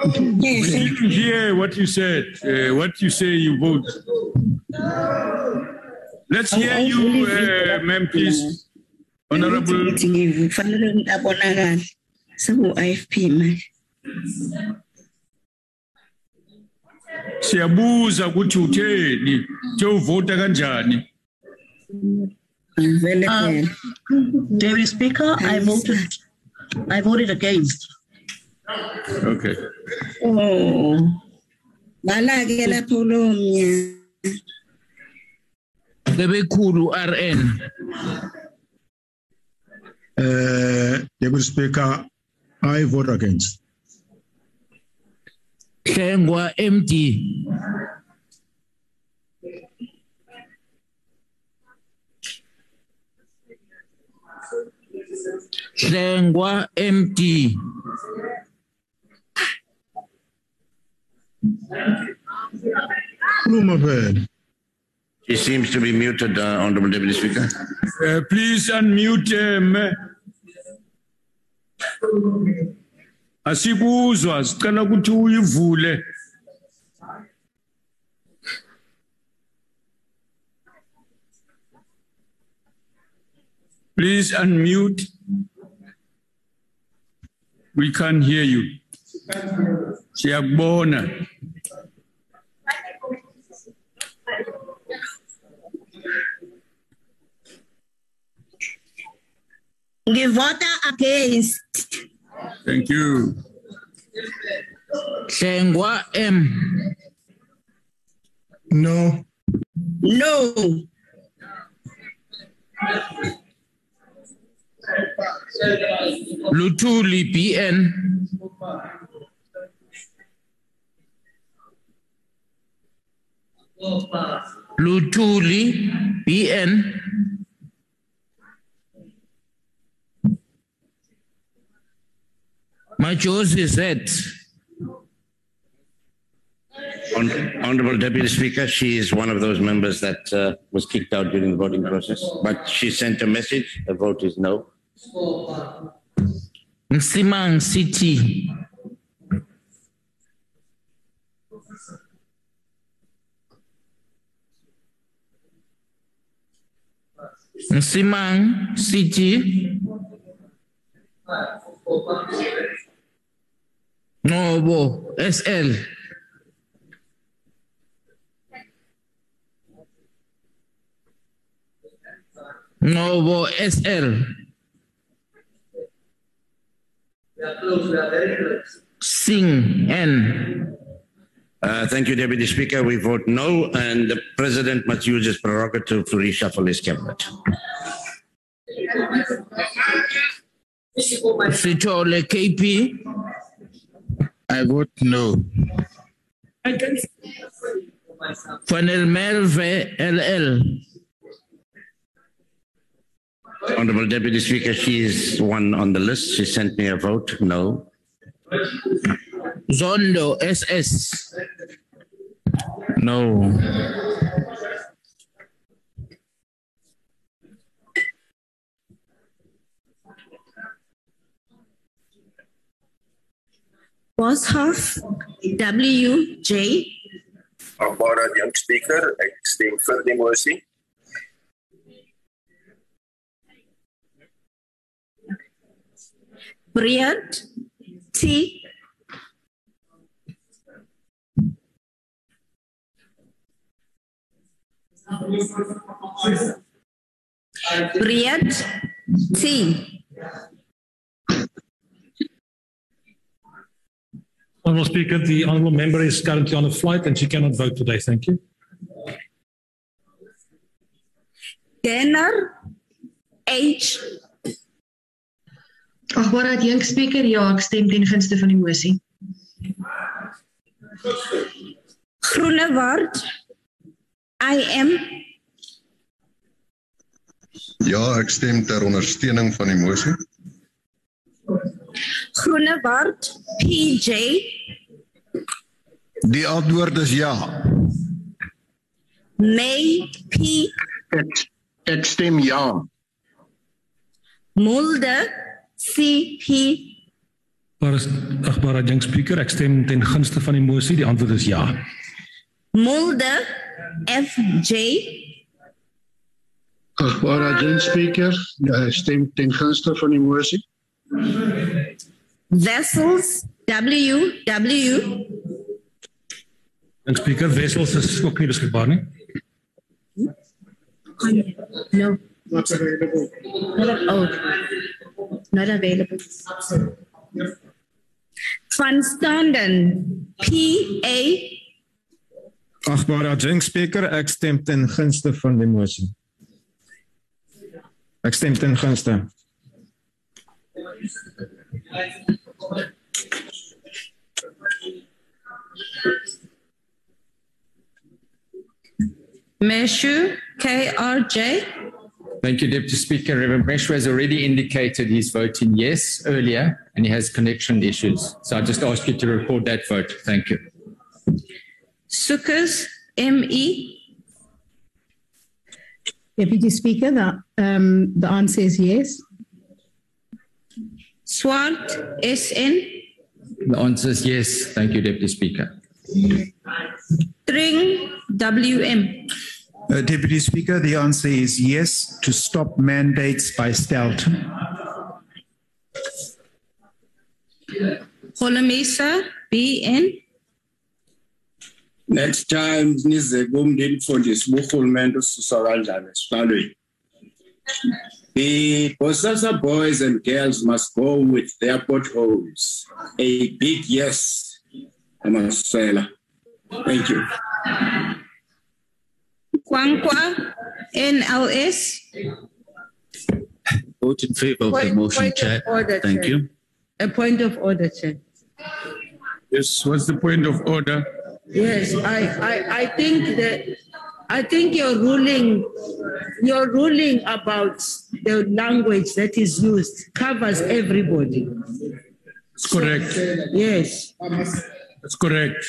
We didn't hear what you said. Uh, what you say you vote. Let's hear you, uh, ma'am, please. Honorable. Kufanele abonakale. Seku IFP manje. Siyabuza ukuthi utheni, uthe uvota kanjani? Deputy Speaker, I voted. I voted against. Okay. Oh. Ngala-ke lapho lowo mnyaka. Bebekhulu RN. Uh, Deputy Speaker, I vote against. Hlengwa MD. Hlengwa MD. Khuluma phela. She seems to be muted, uh, Honorable Deputy Speaker. Uh, please unmute him. Asikuzwa, sicela ukuthi uyivule. Please unmute. We can't hear you. Siyakubona. Ngivota against. Thank you. Hlengwa M. No. No. Luthuli BN. Luthuli BN. choice is that. Honorable Deputy Speaker, she is one of those members that uh, was kicked out during the voting process, but she sent a message. The vote is no. Msimang City. Msimang City. Nobo SL. Nobo SL. Singh N. Uh, thank you, Deputy Speaker. We vote no, and the President must use his prerogative to reshuffle his cabinet. Sithole KP. I vote no. Van der Merwe LL. Honorable Deputy Speaker, she is one on the list. She sent me a vote no. Zondo SS. No. Boshoff WJ. Agbara Young Speaker, stem vir die. Bryant T. Bryant T. Honourable Speaker, the honourable member is currently on a flight and she cannot vote today. Thank you. Denner H. Agbare Young Speaker, ja, ek stem ten gunste van die mosie. Groenewald. I am. Ja, ek stem ter ondersteuning van die mosie. Groenewald. PJ. Die antwoord is ja. May P. Ek, ek stem ja. Mulder. CP. Maar is agbare jong speaker, ek stem ten gunste van die mosie. Die antwoord is ja. Mulder. FJ. Agbare Jen Speaker, ja, stem ten gunste van die mosie. Vessels. WW. Jong speaker, wessels is ook nie beskikbaar nie. No. Not available. Not, oh, not available. Van Standen, PA. Agbare adjunct speaker, ek stem ten gunste van die mosie. Ek stem ten gunste. Meshoe, KRJ. Thank you, Deputy Speaker. Reverend Meshoe has already indicated he's voting yes earlier and he has connection issues. So I just ask you to record that vote. Thank you. Sukers, ME. Deputy Speaker, the, um, the answer is yes. Swart, SN. The answer is yes. Thank you, Deputy Speaker. Thring, WM. Uh, Deputy Speaker, the answer is yes to stop mandates by stealth. Holomisa, BN. Next time nize kumndilifundisa uburhulumente ususa kanjani esiqalweni. The Bosasa boys and girls must go with their potholes. A big yes, Amasela. Thank you. Kwankwa, NLS. Vote in favor of the Point- motion, point of Chair. order, Thank Chair. you. A point of order, Chair. Yes, what's the point of order? Yes, I, I, I think that, I think your ruling, your ruling about the language that is used covers everybody. It's correct. Yes. That's correct.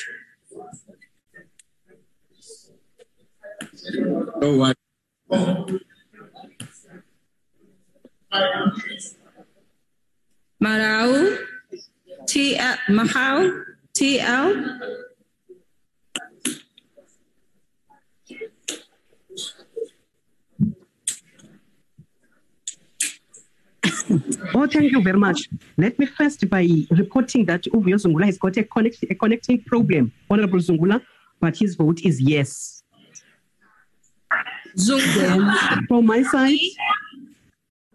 Oh, what? Marau, TL, Mahau, TL. Oh, thank you very much. Let me first by reporting that Vuyo Zungula has got a, connect, a connecting problem, Honorable Zungula, but his vote is yes. Then, from my side,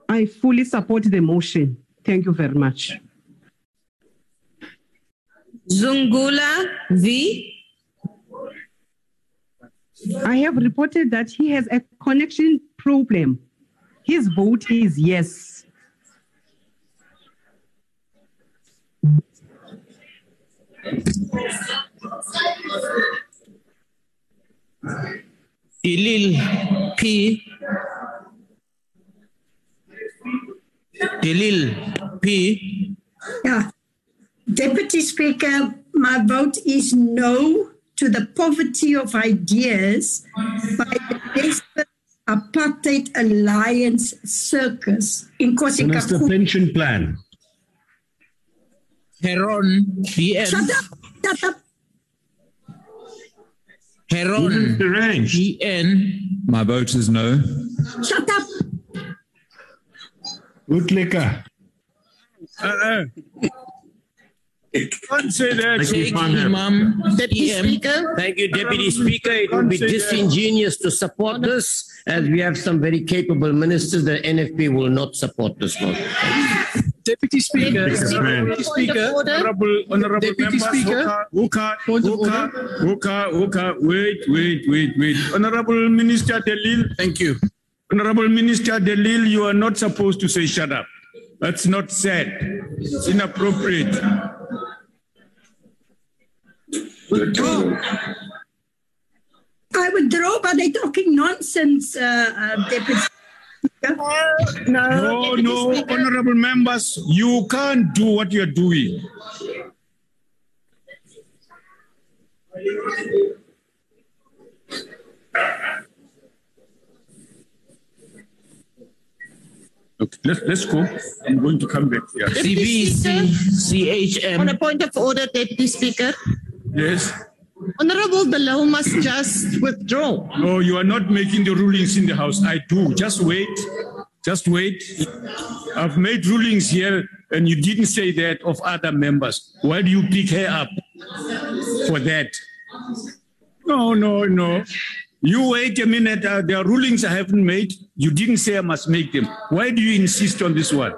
I fully support the motion. Thank you very much. Zungula V. I have reported that he has a connection problem. His vote is yes. De Lille P. De Lille P. Yeah. Deputy Speaker, my vote is no to the poverty of ideas by the desperate Apartheid Alliance Circus in Minister Kosikakhu. pension plan. Herron BN. Shut up! Shut up! Herron BN. My vote is no. Shut up! Utlicker. Uh-uh. Don't say that. Shaik Emam Deputy Speaker. Thank you, Deputy Speaker. It would be disingenuous to support this as we have some very capable ministers. The NFP will not support this motion. Deputy Speaker, Deputy Speaker. honorable, honorable Deputy members, Speaker. Hoka, Hoka, Hoka, Hoka, wait, wait, wait, wait. Honorable Minister De Lille. Thank you. Honorable Minister De Lille, you are not supposed to say shut up. That's not said. It's inappropriate. I withdraw, but they're talking nonsense, uh, uh, Deputy Speaker. No, no, honorable members, you can't do what you're doing. Okay, let's, let's go. I'm going to come back here. CVC, On a point of order, Deputy Speaker. Yes. Honorable Below must just withdraw. No, you are not making the rulings in the House. I do. Just wait. Just wait. I've made rulings here and you didn't say that of other members. Why do you pick her up for that? No, no, no. You wait a minute. Uh, there are rulings I haven't made. You didn't say I must make them. Why do you insist on this one?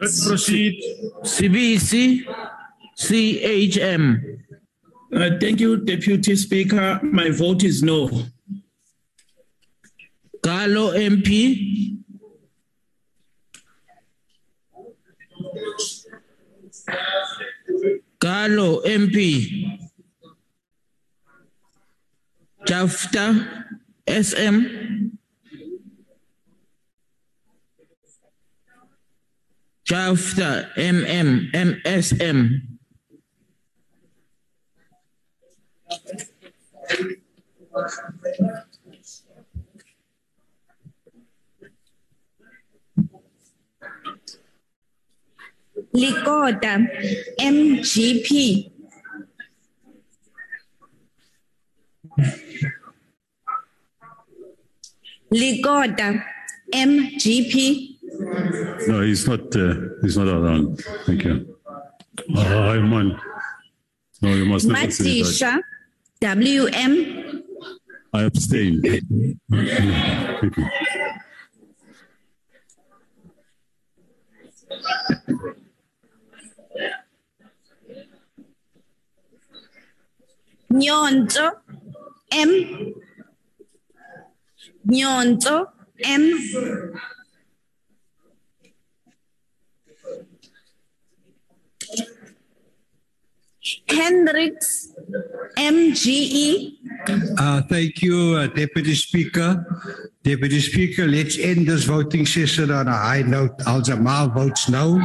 Let's proceed. CVC, CHM. Uh, thank you, Deputy Speaker. My vote is no. Carlo MP. Carlo MP. Jafta SM. Jafta MM MSM. Likota, MGP. Likota, MGP. No, he's not. Uh, he's not around. Thank you. Uh, I'm on. No, you must that. Matisha, WM. I abstain. Nyonzo, M. Nyonzo, M. Hendricks, MGE. Uh, thank you, uh, Deputy Speaker. Deputy Speaker, let's end this voting session on a high note. Al Jama-ah votes no.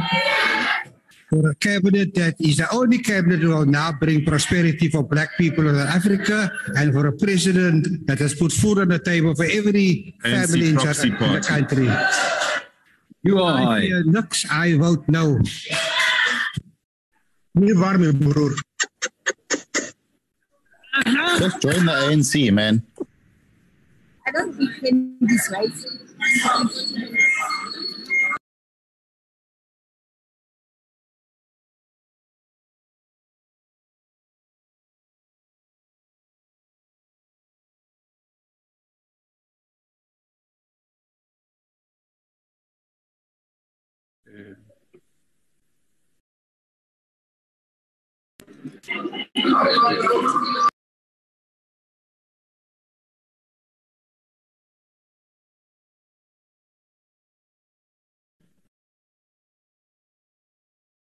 For a cabinet that is the only cabinet that will now bring prosperity for black people in Africa and for a president that has put food on the table for every ANC family in, in the country. You are I high. I vote no. Nie waarmee broer. Just join the ANC, man. I don't defend this right.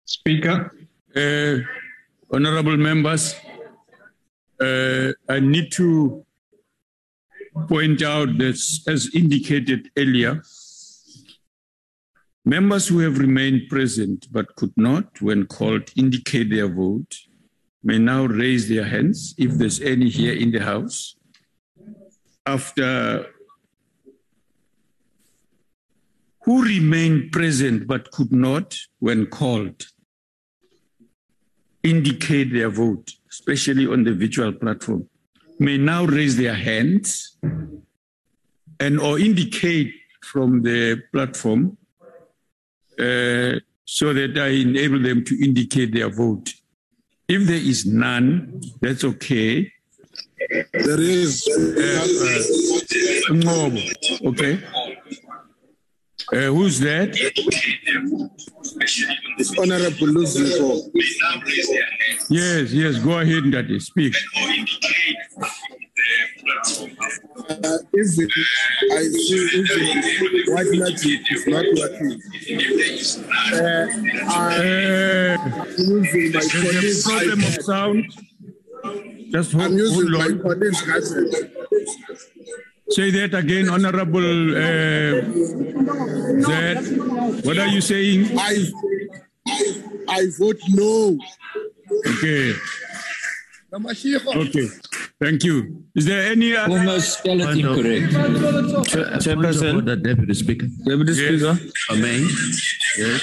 Speaker, uh, honorable members, uh, I need to point out that, as indicated earlier, members who have remained present but could not, when called, indicate their vote may now raise their hands if there's any here in the House. After who remained present but could not, when called, indicate their vote, especially on the virtual platform, may now raise their hands and or indicate from the platform uh, so that I enable them to indicate their vote. If there is none, that's okay. There is. Uh, uh, Ngobo, okay. Uh, who's that? It's Honorable. Yes, yes, go ahead, Daddy, speak. Uh, even I see even white magic is not working. Uh, I'm using my colleague's problem of sound. Just hold, I'm using hold my colleague's gadget. Say that again, Honorable uh, Zed. What are you saying? I, I vote no. Okay. Namashiko. Okay. Thank you. Is there any other? Almost spell it incorrect. Chairperson. The Deputy Speaker. Deputy Speaker. Amen. Yes.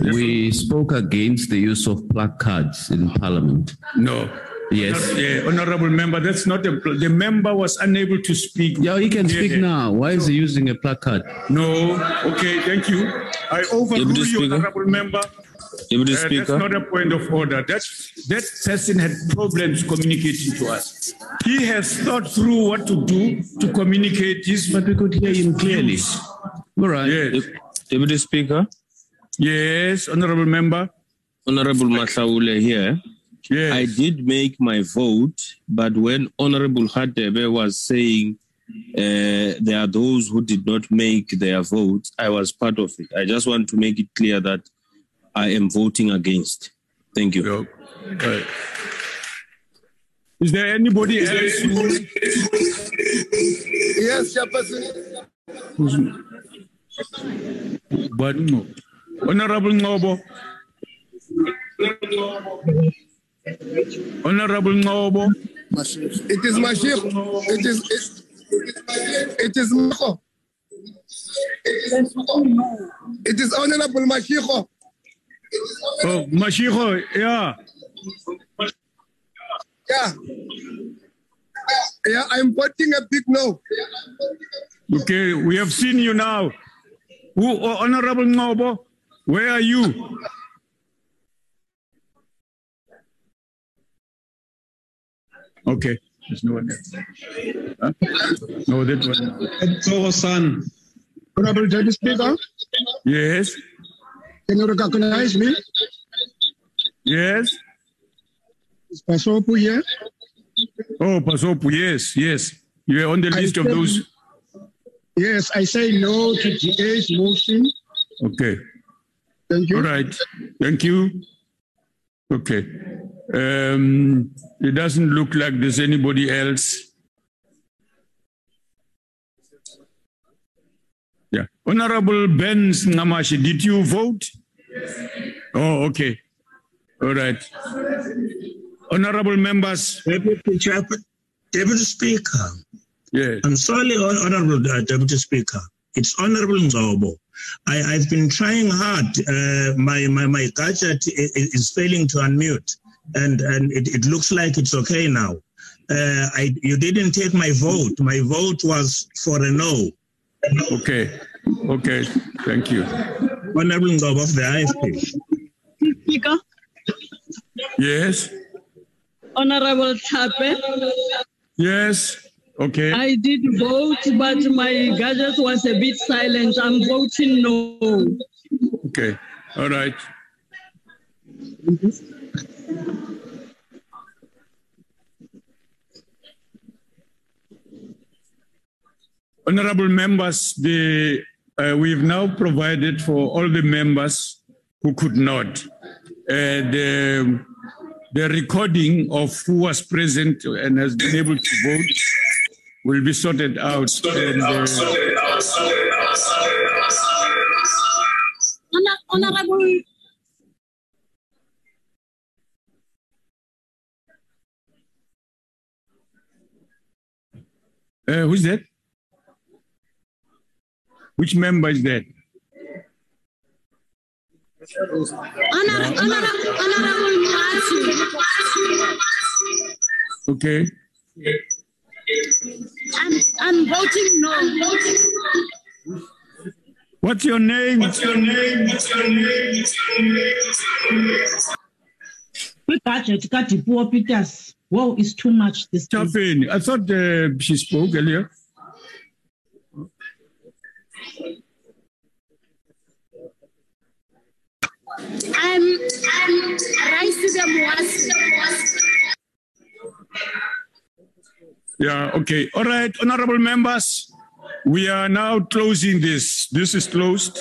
We spoke against the use of placards in Parliament. No. Yes. Not- yeah, honorable member, that's not a, the member was unable to speak. Yeah, he can speak Yeah. now. Why is he using a placard? No. Okay, thank you. I overrule Deputy you, Speaker. honorable member. Deputy Uh, Speaker. That's not a point of order. That, that person had problems communicating to us. He has thought through what to do to communicate his. But we could hear him clearly. All right. Yes. Deputy Speaker. Yes, honorable member. Honorable Masaule here. Yes. I did make my vote, but when Honorable Hadebe was saying uh, there are those who did not make their votes, I was part of it. I just want to make it clear that I am voting against. Thank you. Right. Is there anybody else? who- Yes, Chairperson. But no. Honorable Ngobo. Honorable Ngobo. It is Mashiko. It is it, it is Mako. It is Honorable Mashiko. Oh, Mashiko, yeah. Yeah. Yeah, I'm voting a big no. Okay, we have seen you now. Who, oh, Honorable Ngobo, where are you? Okay, there's no one there. Huh? No, that one. So, son. Honorable Deputy Speaker, Yes, can you recognize me? yes. Pasopu here? Oh, Pasopu, yes, yes. You are on the I list of those. Yes, I say no to today's motion. Okay. Thank you. All right. Thank you. Okay. Um, it doesn't look like there's anybody else. Yeah. Honorable Ben Ngamashi, did you vote? Oh, okay. All right. Honorable members. Deputy, Deputy Speaker. Yes. I'm sorry, Hon- uh, Deputy Speaker. It's Honorable Nzobo. I, I've been trying hard. Uh, my, my, my gadget is failing to unmute, and, and it, it looks like it's okay now. Uh, I, you didn't take my vote. My vote was for a no. Okay. Okay. Thank you. Honorable Nzobo of the IFP. Speaker, Yes. Honorable Tape, Yes. Okay. I did vote, but my gadget was a bit silent. I'm voting no. Okay. All right. Honorable members, the, uh, we've now provided for all the members who could not. Uh, the, the recording of who was present and has been able to vote will be sorted out. And, uh, Honorable Uh, who's that? Which member is that? Honor, honor, Honorable Martin. Okay. I'm, I'm voting no. What's your name? What's your name? What's your name? What's your name? Budget, Katipuo Peters. Whoa, it's too much this time. Chafin, I thought uh, she spoke earlier. Rise to the Mwasi. Yeah, okay. All right, honorable members, we are now closing this. This is closed.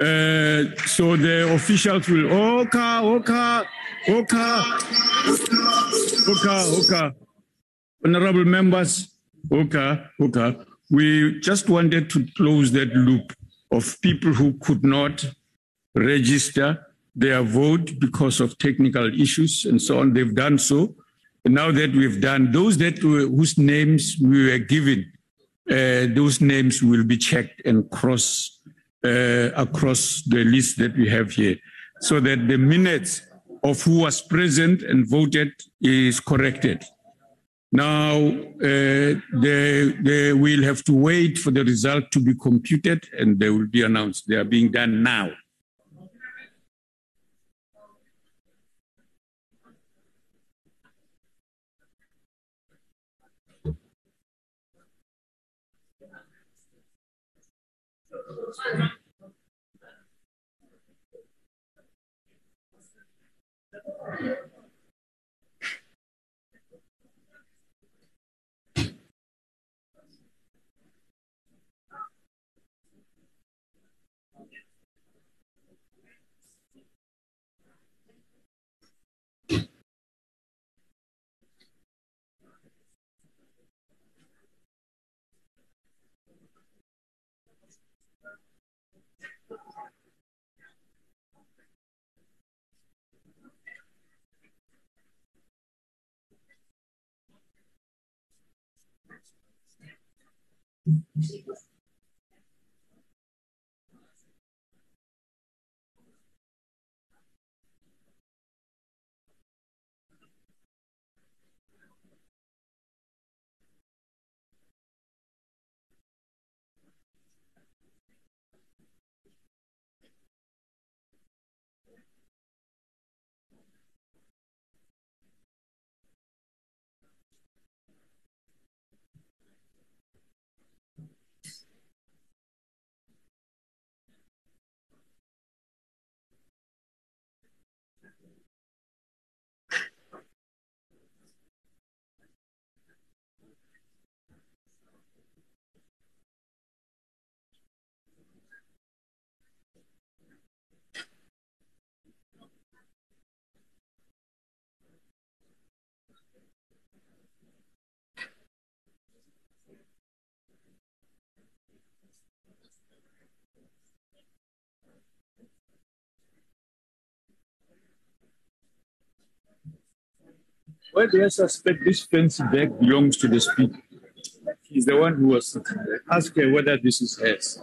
Uh, so the officials will, Oka, Oka, Oka, Oka, Oka. Honorable members, Oka, Oka, we just wanted to close that loop of people who could not register their vote because of technical issues and so on. They've done so. And now that we've done, those that were, whose names we were given, uh, those names will be checked and cross uh, across the list that we have here, so that the minutes of who was present and voted is corrected. Now, uh, they, they will have to wait for the result to be computed and they will be announced. They are being done now. 是。嗯。Well, I suspect this fancy bag belongs to the speaker. He's the one who was sitting there. Ask her whether this is hers.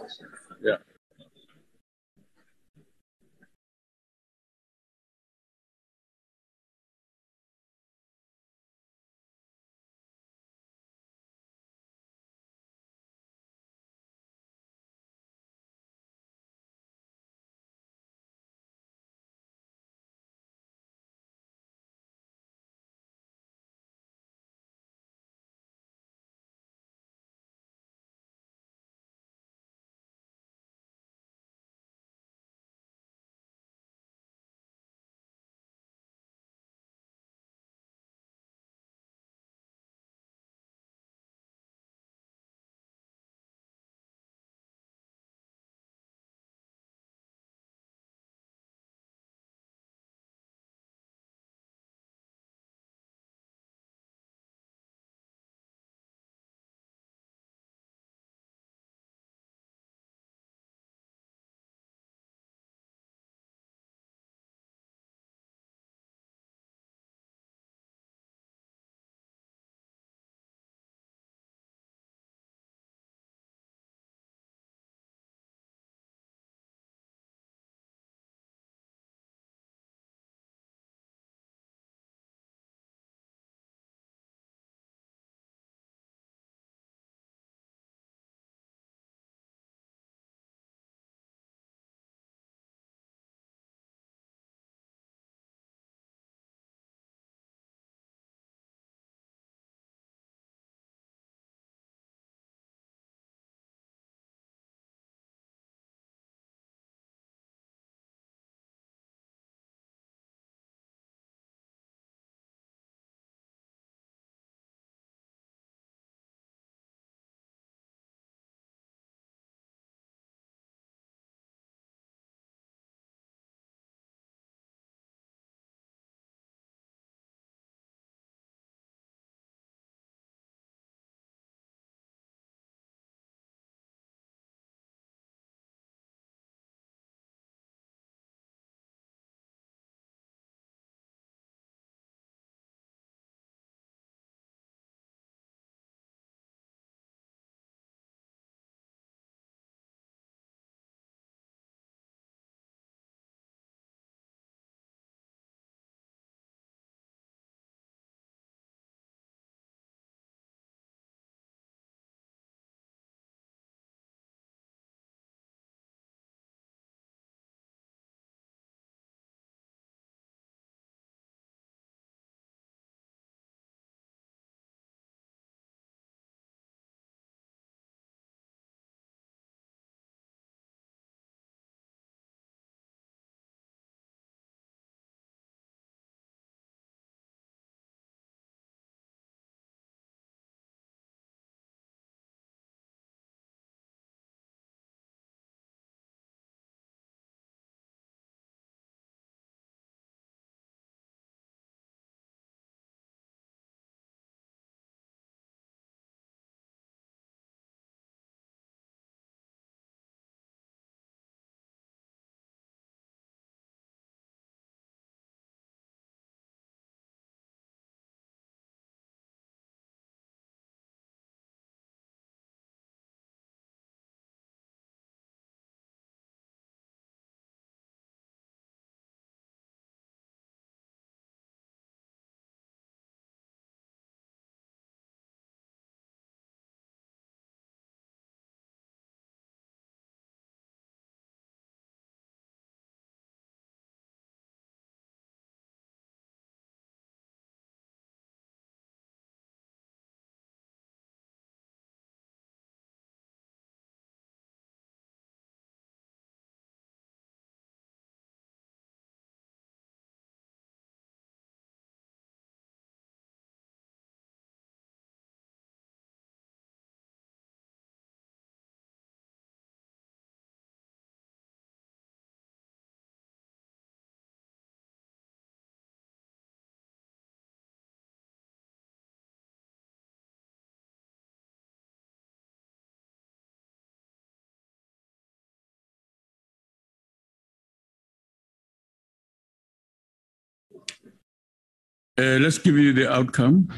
Uh, let's give you the outcome.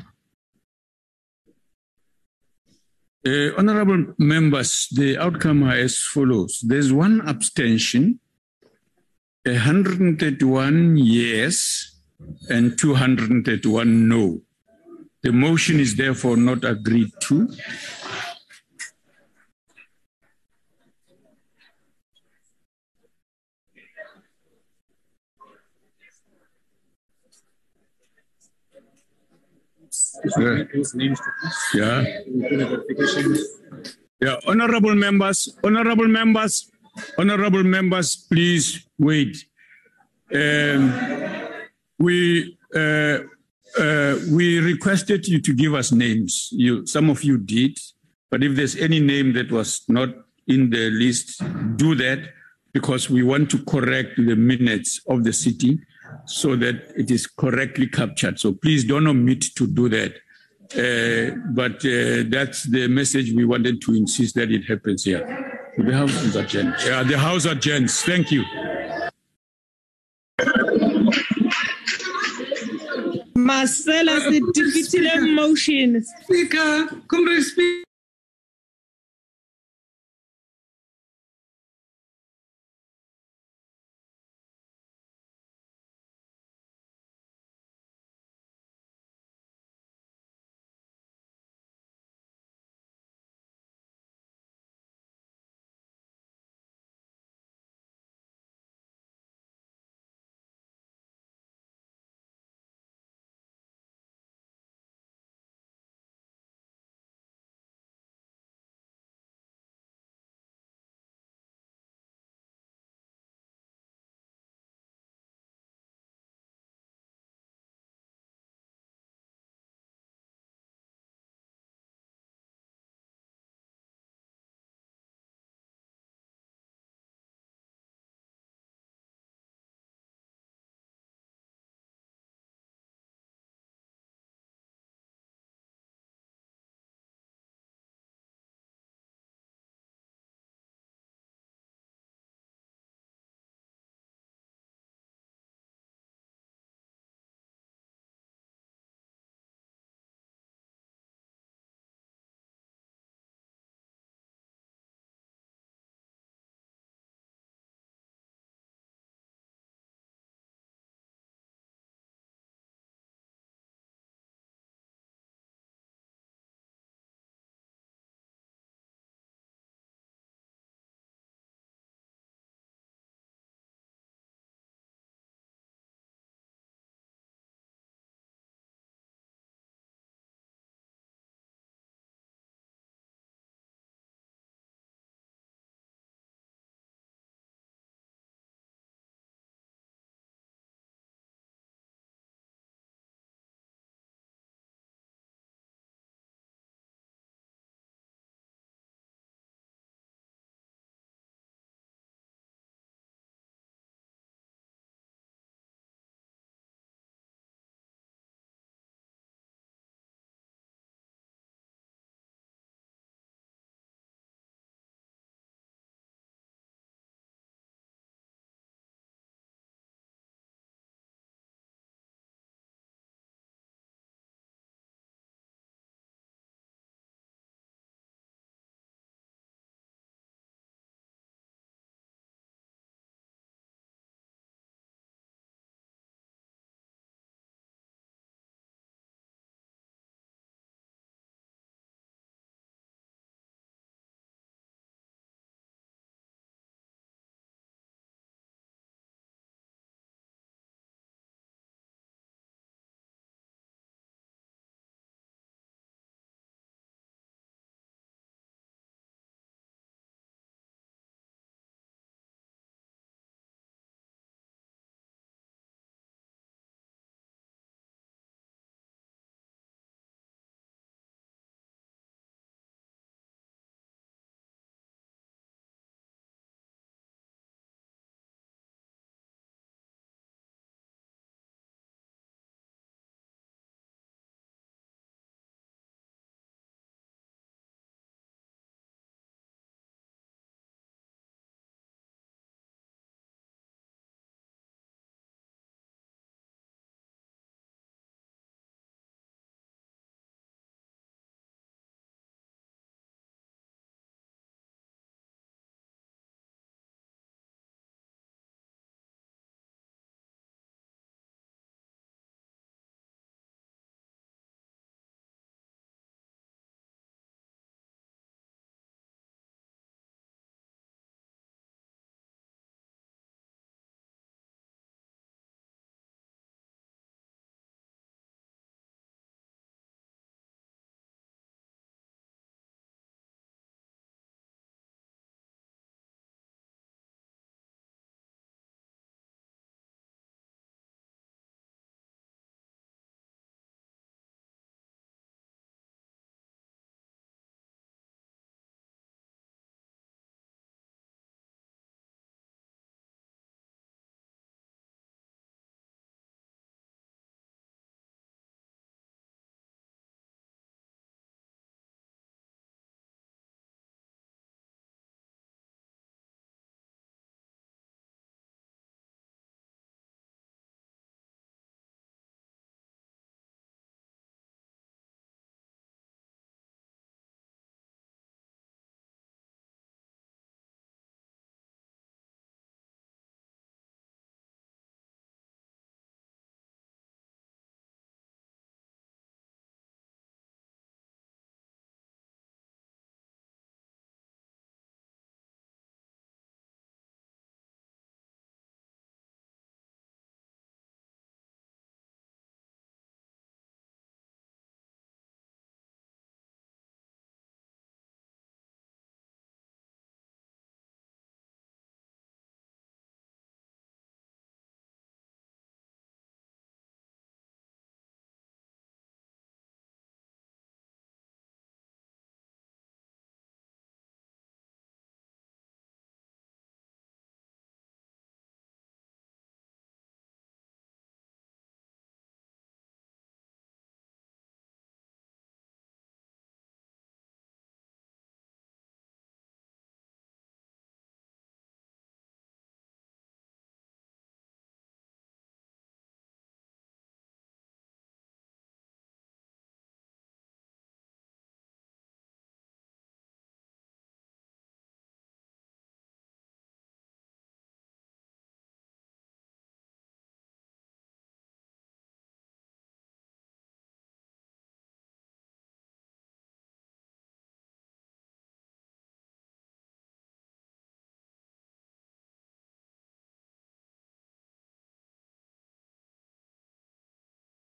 Uh, honorable members, the outcome are as follows. There's one abstention, 131 yes, and 231 no. The motion is therefore not agreed to. Yeah. Yeah. Honorable members, honorable members, honorable members, please wait. Um, we uh, uh, we requested you to give us names. You, some of you did, but if there's any name that was not in the list, do that because we want to correct the minutes of the city so that it is correctly captured. So please don't omit to do that. Uh, but uh, that's the message we wanted to insist that it happens here. The House adjourns. Yeah, the House adjourns. Thank you. Marcela, the defeated motion. Speaker, Comrade Speaker.